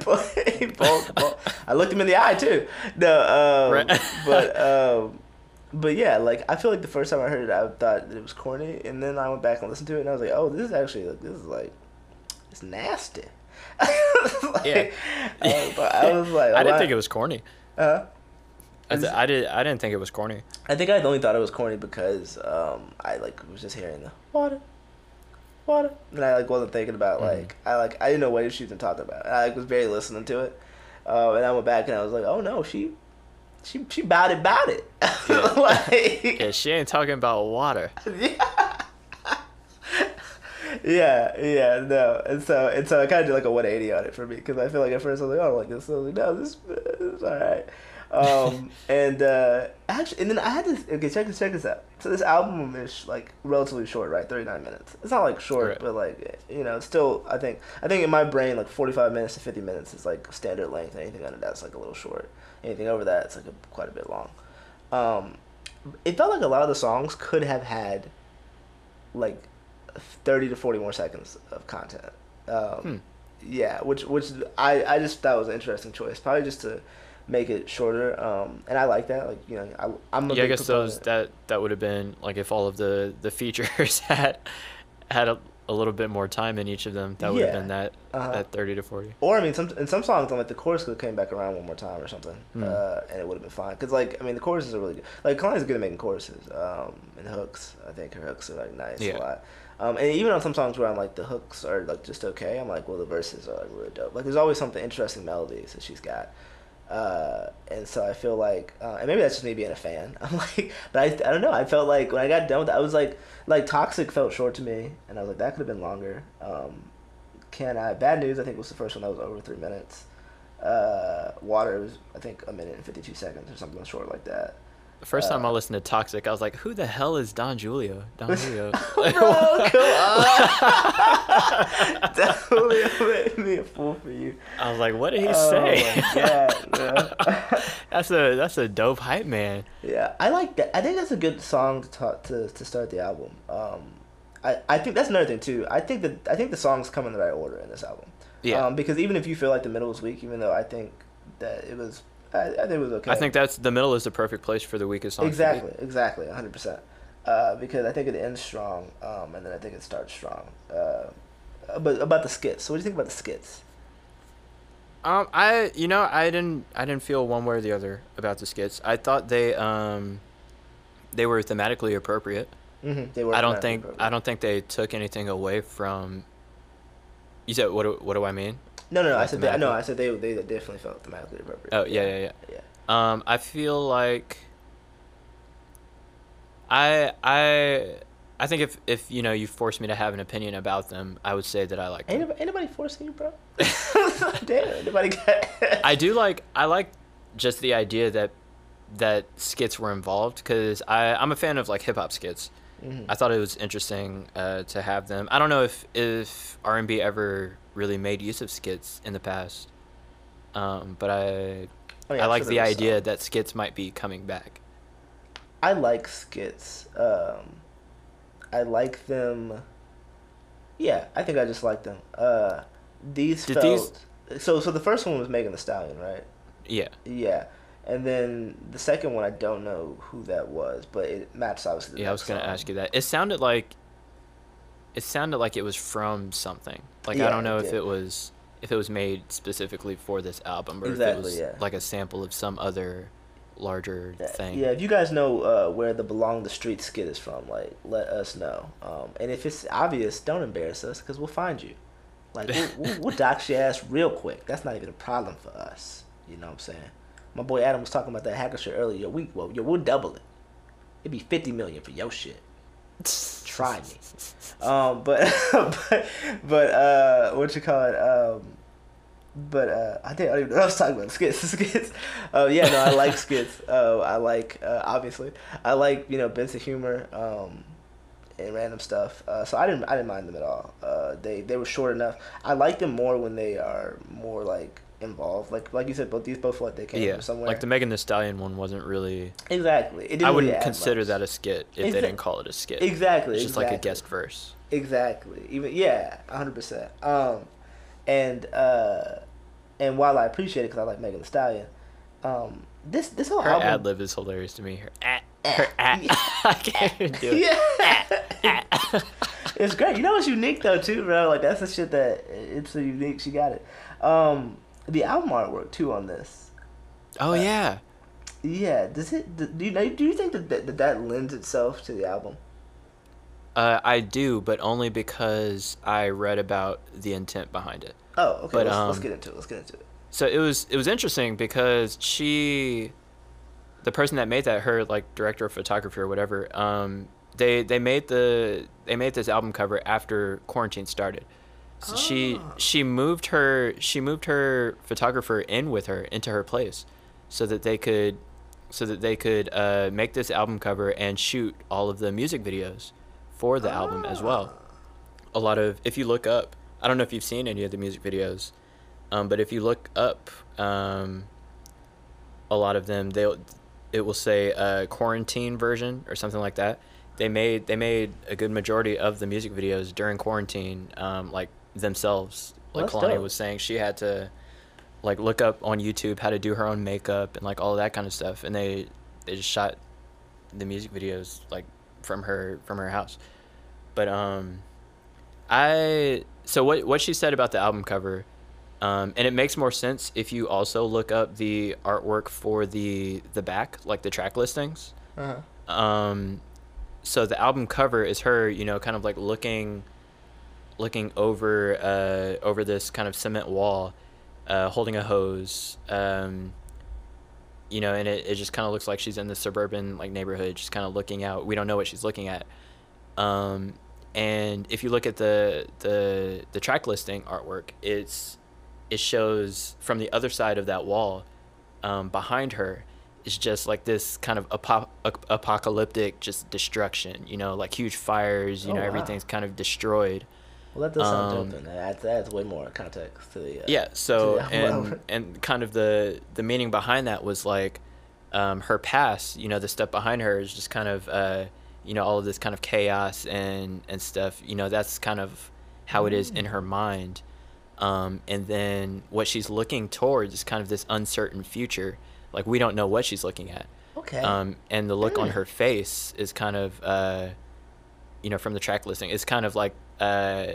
looked him in the eye too. No, um, Right. but um, but yeah, like I feel like the first time I heard it, I thought that it was corny, and then I went back and listened to it, and I was like, oh, this is actually like this is like it's nasty. Like, Yeah. uh, but I was like, I didn't think it was corny. Uh, I, th- I did. I didn't think it was corny. I think I only thought it was corny because um, I like was just hearing the water, water, and I like wasn't thinking about Mhm. like I like I didn't know what she was talking about. And I like, was barely listening to it, uh, and I went back and I was like, oh no, she, she she bout it, about it, Yeah. like Yeah, she ain't talking about water. yeah. Yeah, yeah, no, and so and so I kind of did like a 180 on it for me because I feel like at first I was like, oh, I don't like this, I was like, no, this, this is all right, um, and uh, actually, and then I had to okay, check this, check this out. So this album is like relatively short, right? 39 minutes. It's not like short, Right. but like you know, still I think I think in my brain like 45 minutes to 50 minutes is like standard length. Anything under that's like a little short. Anything over that, it's like a, quite a bit long. Um, it felt like a lot of the songs could have had like 30 to 40 more seconds of content. Um, Hmm. Yeah, which which I, I just thought was an interesting choice. Probably just to make it shorter. Um, and I like that. Like you know, I, I'm a yeah, I guess those that that would have been like if all of the the features had had a, a little bit more time in each of them, that would have Yeah. been that Uh-huh. that thirty to forty. Or I mean, some in some songs, I'm like the chorus could have came back around one more time or something, Hmm. uh, and it would have been fine. Cause like I mean, the choruses are really good. Like Kehlani's good at making choruses um, and hooks. I think her hooks are like nice Yeah. a lot. Um, and even on some songs where I'm like the hooks are like just okay, I'm like well the verses are like really dope. Like there's always something interesting melodies that she's got. Uh, and so I feel like, uh, and maybe that's just me being a fan. I'm like, but I, I don't know. I felt like when I got done with it, I was like, like Toxic felt short to me, and I was like, that could have been longer. Um, can I? Bad News, I think was the first one that was over three minutes. Uh, Water was, I think, a minute and fifty two seconds or something short like that. The first time I Uh, listened to Toxic, I was like, "Who the hell is Don Julio?" Don Julio. Bro, come on! Definitely made me a fool for you. I was like, "What did he Oh say?" my God, that's a that's a dope hype man. Yeah, I like that. I think that's a good song to talk, to to start the album. Um, I, I think that's another thing too. I think that I think the songs come in the right order in this album. Yeah. Um, because even if you feel like the middle was weak, even though I think that it was, I, I think it was okay. I think that's the middle is the perfect place for the weakest song. exactly, exactly, hundred percent. Uh, because I think it ends strong, um, and then I think it starts strong. Uh, but about the skits, so what do you think about the skits? Um, I you know I didn't I didn't feel one way or the other about the skits. I thought they um, they were thematically appropriate. Mm-hmm. They were. I don't think. I don't think they took anything away from. You said what? do- What do I mean? No, no, no. I said they, no. I said they they definitely felt thematically appropriate. Oh yeah, yeah, yeah. yeah. Um, I feel like I I I think if if you know you forced me to have an opinion about them, I would say that I like. Ain't, Them. ain't forcing you, bro. Damn, anybody got? I do like I like just the idea that that skits were involved because I I'm a fan of like hip hop skits. Mhm. I thought it was interesting uh, to have them. I don't know if if R and B ever really made use of skits in the past, um, but I Oh, yeah, I like sure the idea some. that skits might be coming back. I like skits. Um, I like them. Yeah, I think I just like them. Uh, these Did felt so. So the first one was Megan Thee Stallion, right? Yeah, Yeah, and then the second one, I don't know who that was, but it matched obviously. The yeah. I was gonna song. ask you that. It sounded like it sounded like it was from something. Like I don't know it if it was if it was made specifically for this album or if Exactly, it was yeah. like a sample of some other larger Yeah, thing. Yeah, if you guys know uh, where the "Belong the Street" skit is from, like, let us know. Um, and if it's obvious, don't embarrass us, because we'll find you. Like, we'll, we'll, we'll dox your ass real quick. That's not even a problem for us. You know what I'm saying? My boy Adam was talking about that hacker shit earlier. We, well, yo, we'll double it. It'd be 50 million for your shit. Try me. Um, but, but, but, uh, what you call it? Um, but uh, I think I don't even know what I was talking about skits. Skits. Uh, yeah, no, I like skits. Uh, I like uh, obviously I like you know bits of humor um, and random stuff. Uh, so I didn't I didn't mind them at all. Uh, they they were short enough. I like them more when they are more like involved. Like like you said, both these both like they came yeah, from somewhere. like the Megan Thee Stallion one wasn't really. exactly. It didn't I wouldn't add consider much. that a skit if Exa- they didn't call it a skit. Exactly. It's just like a guest verse. Exactly. Even yeah, hundred percent. Um, and uh, and while I appreciate it because I like Megan Thee Stallion, um, this this whole Her album. ad lib is hilarious to me. Her at, her at. yeah. I can't even do it. Yeah. it's great. You know what's unique though too, bro? Like that's the shit that it's a unique. She got it. Um, the album artwork too on this. Oh yeah. Yeah. Does it? Do you know? Do you think that that, that, lends itself to the album? Uh, I do, but only because I read about the intent behind it. Oh, okay. But, let's, let's um, get into it. Let's get into it. So it was it was interesting because she, the person that made that, her like director of photography or whatever, um, they they made the they made this album cover after quarantine started. So she Ah. she moved her she moved her photographer in with her into her place, so that they could, so that they could uh, make this album cover and shoot all of the music videos, for the album as well. A lot of if you look up, I don't know if you've seen any of the music videos, um, but if you look up um, a lot of them, they'll it will say uh, quarantine version or something like that. They made they made a good majority of the music videos during quarantine, um, like themselves. Like that's Kehlani dope. was saying, she had to like look up on YouTube how to do her own makeup and like all that kind of stuff, and they they just shot the music videos like from her from her house. But um, I so what what she said about the album cover, um, and it makes more sense if you also look up the artwork for the the back, like the track listings. Uh-huh. Um, so the album cover is her, you know, kind of like looking, looking over uh over this kind of cement wall, uh, holding a hose. Um, you know, and it, it just kind of looks like she's in the suburban like neighborhood, just kind of looking out. We don't know what she's looking at. Um, and if you look at the the the track listing artwork, it's it shows from the other side of that wall, um, behind her, is just like this kind of apo- ap- apocalyptic just destruction. You know, like huge fires. You Oh, know, wow. everything's kind of destroyed. Well, that does sound Um, dope. Then that adds, that adds way more context to the. Uh, yeah so the and and kind of the the meaning behind that was like um her past you know the stuff behind her is just kind of uh you know all of this kind of chaos and and stuff you know that's kind of how it is in her mind um and then what she's looking towards is kind of this uncertain future like we don't know what she's looking at Okay. um, and the look on Mm. her face is kind of uh, you know from the track listing it's kind of like uh,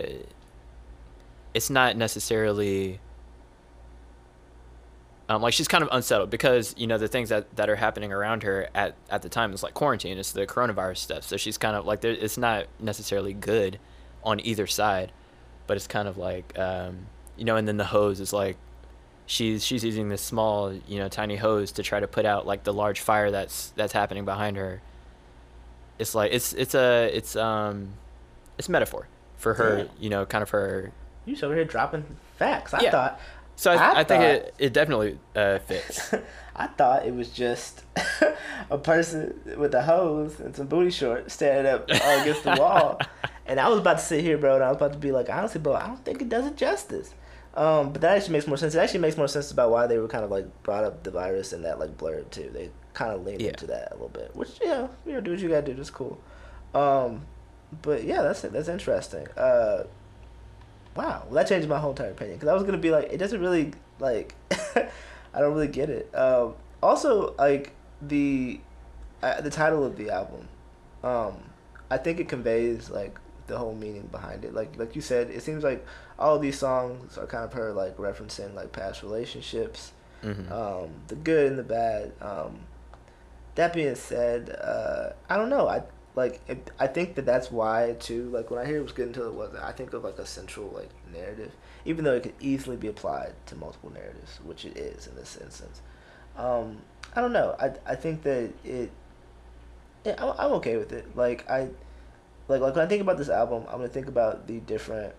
it's not necessarily um, like she's kind of unsettled because you know the things that, that are happening around her at, at the time is like quarantine it's the coronavirus stuff. So she's kind of like there, it's not necessarily good on either side but it's kind of like um, you know and then the hose is like she's she's using this small you know tiny hose to try to put out like the large fire that's that's happening behind her. It's like it's it's a it's um it's metaphor for her, you know, kind of her. You just over here dropping facts. I Yeah. thought So I, I I, think it it definitely uh, fits. I thought it was just a person with a hose and some booty shorts standing up against the wall. And I was about to sit here, bro, and I was about to be like, honestly, bro, I don't think it does it justice. Um, but that actually makes more sense. It actually makes more sense about why they were kind of like brought up the virus and that like blurb too. They kind of leaned Yeah. into that a little bit, which you know, you know, do what you gotta do. That's cool. Um, but yeah, that's it. that's interesting. Uh, wow, well, that changed my whole entire opinion because I was gonna be like, it doesn't really like, I don't really get it. Um, also, like the uh, the title of the album, um, I think it conveys like the whole meaning behind it. Like like you said, it seems like all these songs are kind of her like referencing like past relationships, Mhm. um, the good and the bad. Um, that being said, uh, I don't know. I like. It, I think that that's why too. Like when I hear it was good until it wasn't. I think of like a central like narrative, even though it could easily be applied to multiple narratives, which it is in this instance. Um, I don't know. I I think that it. Yeah, I'm, I'm okay with it. Like I, like like when I think about this album, I'm gonna think about the different,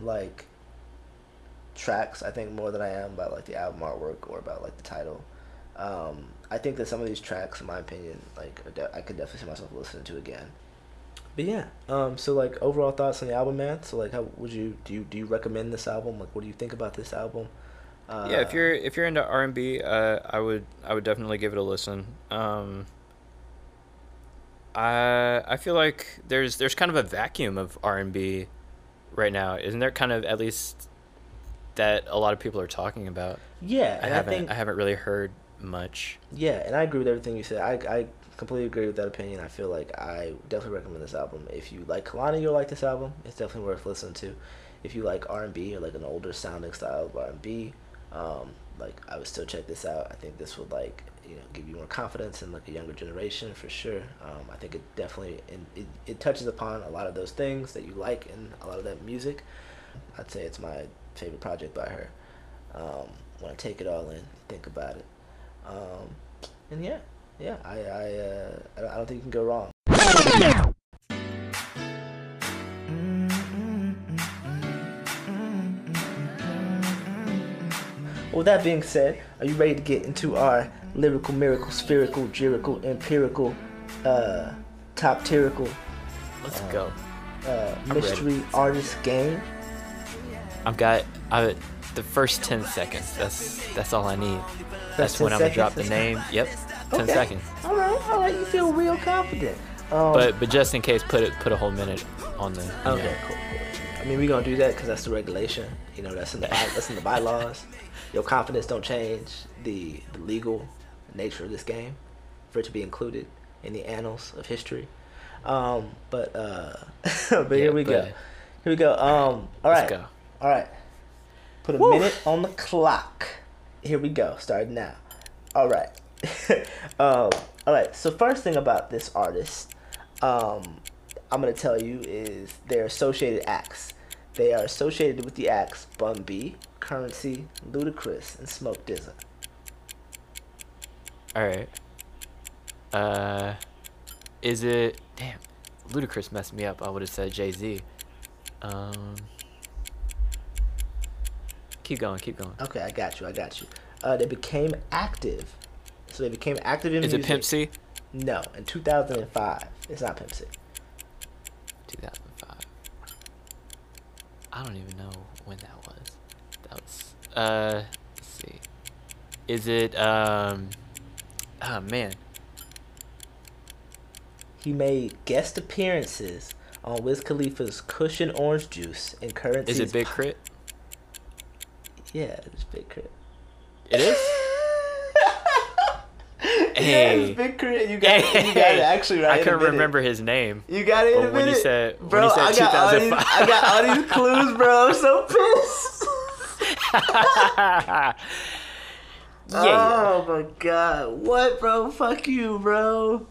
like. Tracks, I think more than I am about like the album artwork or about like the title. Um, I think that some of these tracks, in my opinion, like are de- I could definitely see myself listening to again. But yeah, um, so like overall thoughts on the album, man. So like, how would you do? You do you recommend this album? Like, what do you think about this album? Uh, yeah, if you're if you're into R and B, uh, I would I would definitely give it a listen. Um, I I feel like there's there's kind of a vacuum of R and B right now, isn't there? Kind of at least that a lot of people are talking about. yeah, I haven't think I haven't really heard much. yeah, and I agree with everything you said. I I completely agree with that opinion. I feel like I definitely recommend this album. If you like Kehlani, you'll like this album. It's definitely worth listening to. If you like R and B or like an older sounding style of R and B, um, like I would still check this out. I think this would like you know give you more confidence in like a younger generation for sure. Um, I think it definitely and it, it touches upon a lot of those things that you like in a lot of that music. I'd say it's my favorite project by her. Um, when I take it all in, think about it, um, and yeah, yeah, I I uh, I don't- think you can go wrong. Well, that being said, are you ready to get into our lyrical, miracle, spherical, jirical, empirical, uh, top tierical, Let's go. uh, ready. mystery artist game? I've got I, the first ten seconds. That's that's all I need. That's 10 when I'm gonna drop the name. Yep, ten Okay. seconds. All right, all right. You feel real confident. Um, But but just in case, put it put a whole minute on the. know. okay, cool, cool. I mean, we're gonna do that because that's the regulation. You know, that's in the that's in the bylaws. Your confidence don't change the, the legal nature of this game for it to be included in the annals of history. Um, but uh, but here Yeah, we go. Here we go. Um, all right, Let's go. all right. Put a Woo. minute on the clock. Here we go. Start now. All right. um, all right. So first thing about this artist, um, I'm gonna tell you is their associated acts. They are associated with the acts Bun B, Currency, Ludacris, and Smoke DZA. All right. Uh, is it? Damn, Ludacris messed me up. I would have said Jay Z. Um, keep going, keep going. Okay, I got you. I got you. Uh, they became active. So they became active in Is it music. Pimp C? No, in 2005. It's not Pimp C. 2005. I don't even know when that was. That was. Uh, let's see. Is it? Um. Oh man. He made guest appearances on Wiz Khalifa's Cushion Orange Juice and Currency. Is it Big K.R.I.T.? Yeah, it's Big Crit. It is. Yeah, Hey. it's Big Crit. You got, it, you got it actually right. I couldn't remember his name. You got it in a when you minute. said- when bro, you said I got all these, 2005. I got all these clues, bro. I'm so pissed. yeah. Oh my god, what, bro? Fuck you, bro.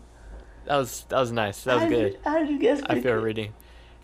That was that was nice. That was How good. you- How did you guess? I feel reading.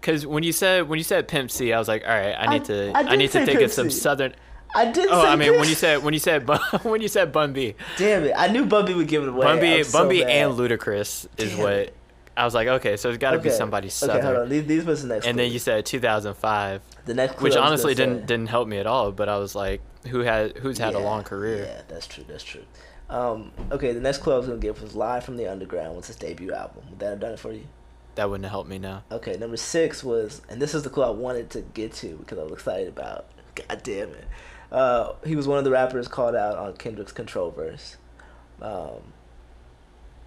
Cause when you said when you said Pimp C, I was like, all right, I I- need to I I, need to think Pimp of some C. southern. I did. Oh, I mean when you said when you said when you said Bun B, Damn it! I knew Bun B would give it away. Bun B, so and Ludacris is Damn what. I was like, okay, so it's got to be somebody southern. Okay, hold on. These, these was the next. And clue. then you said 2005, the next, clue which honestly didn't say- didn't help me at all. But I was like, who had who's had a long career? Yeah, that's true. That's true. Um, okay, the next clue I was gonna give was "Live from the Underground" was his debut album. Would that have done it for you? That wouldn't have helped me now. Okay, number six was, and this is the clue I wanted to get to because I was excited about. God damn it! Uh, he was one of the rappers called out on Kendrick's Control verse. Um,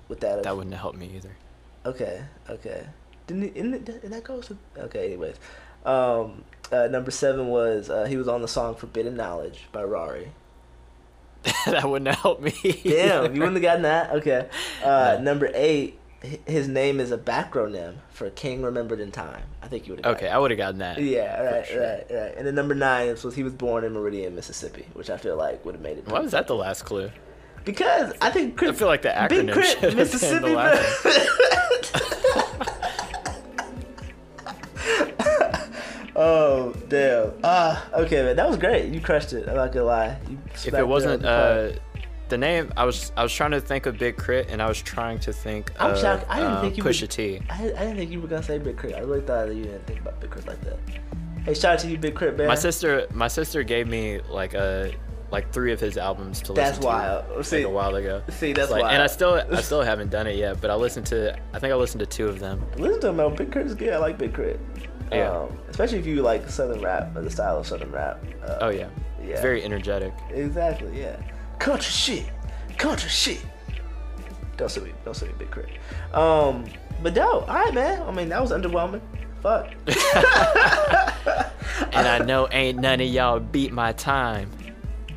with that, That wouldn't have helped me either. Okay, okay. Didn't he, isn't it, did that goes with okay. Anyways, um, uh, number seven was uh, he was on the song "Forbidden Knowledge" by Rari. that wouldn't have helped me. Damn, you wouldn't have gotten that. Okay. Uh, No. Number eight, his name is a backronym for King Remembered in Time. I think you would. Okay, I would have gotten that. Yeah, right, sure. right, right. And then number nine was he was born in Meridian, Mississippi, which I feel like would have made it. Why was that the last clue? Because I think K.R.I.T, I feel like the acronym K.R.I.T, should have been Mississippi. oh damn! Ah, okay, man, that was great. You crushed it. I'm not gonna lie. You If it wasn't the uh. The name, I was I was trying to think of Big K.R.I.T, and I was trying to think I'm of shocked. I didn't um, think you Pusha would- T. I, I didn't think you were gonna say Big K.R.I.T. I really thought that you didn't think about Big K.R.I.T like that. Hey, shout out to you, Big K.R.I.T, man. My sister, my sister gave me like a like three of his albums to That's listen to. wild. like a while ago. See, that's like, why. and I still I still haven't done it yet, but I listened to I think I listened to two of them. listen to him, man. Big K.R.I.T is good. I like Big K.R.I.T. Yeah. Um, especially if you like Southern rap, or the style of Southern rap. Uh, Oh yeah, Yeah. it's very energetic. Exactly. Yeah. Country shit. Country shit. Don't say me. Don't say me, Big K.R.I.T. Um, but no. All right, man. I mean, that was underwhelming. Fuck. And I know ain't none of y'all beat my time.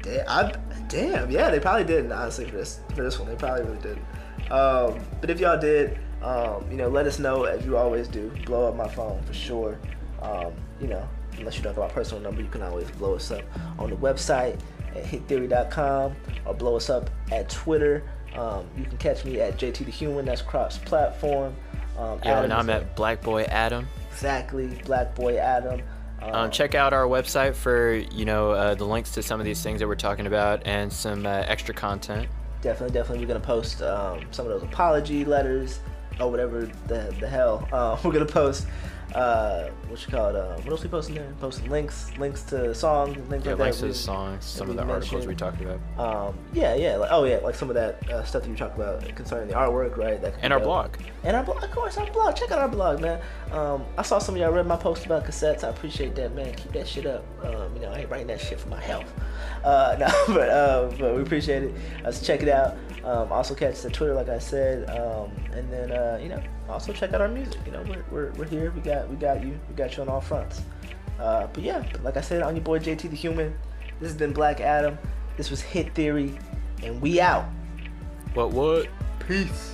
Damn, I, damn, yeah, they probably didn't. Honestly, for this for this one, they probably really didn't. Um, but if y'all did, um, you know, let us know as you always do. Blow up my phone for sure. Um, you know, unless you don't have our personal number, you can always blow us up on the website at hittheory.com or blow us up at Twitter. Um, you can catch me at JT the Human. That's cross platform. Um, Yeah, and I'm at Black Boy Adam. exactly Black Boy Adam. Um, check out our website for you know uh, the links to some of these things that we're talking about and some uh, extra content. definitely, definitely, we're gonna post um, some of those apology letters or whatever the the hell. Uh, we're gonna post uh, what you call it? Uh, what else we posting there? Posting links, links to songs, things Yeah, like that. links to We- the songs, some of the articles we talked about, Um, yeah, yeah, like, oh yeah, like some of that uh, stuff that you talked about concerning the artwork, right? That and our dope. blog. And our blog, of course, our blog. Check out our blog, man. Um, I saw some of y'all read my post about cassettes. I appreciate that, man. Keep that shit up. Um, you know, I ain't writing that shit for my health. Uh, no, but uh, but we appreciate it. Let's check it out. Um, also catch the Twitter, like I said. Um, and then uh, you know, also check out our music. You know, we're, we're, we're here. We got we got you. We got you on all fronts. Uh, but yeah, like I said, on your boy JT the Human. This has been Black Adam. This was Hit Theory, and we out. What what? Peace.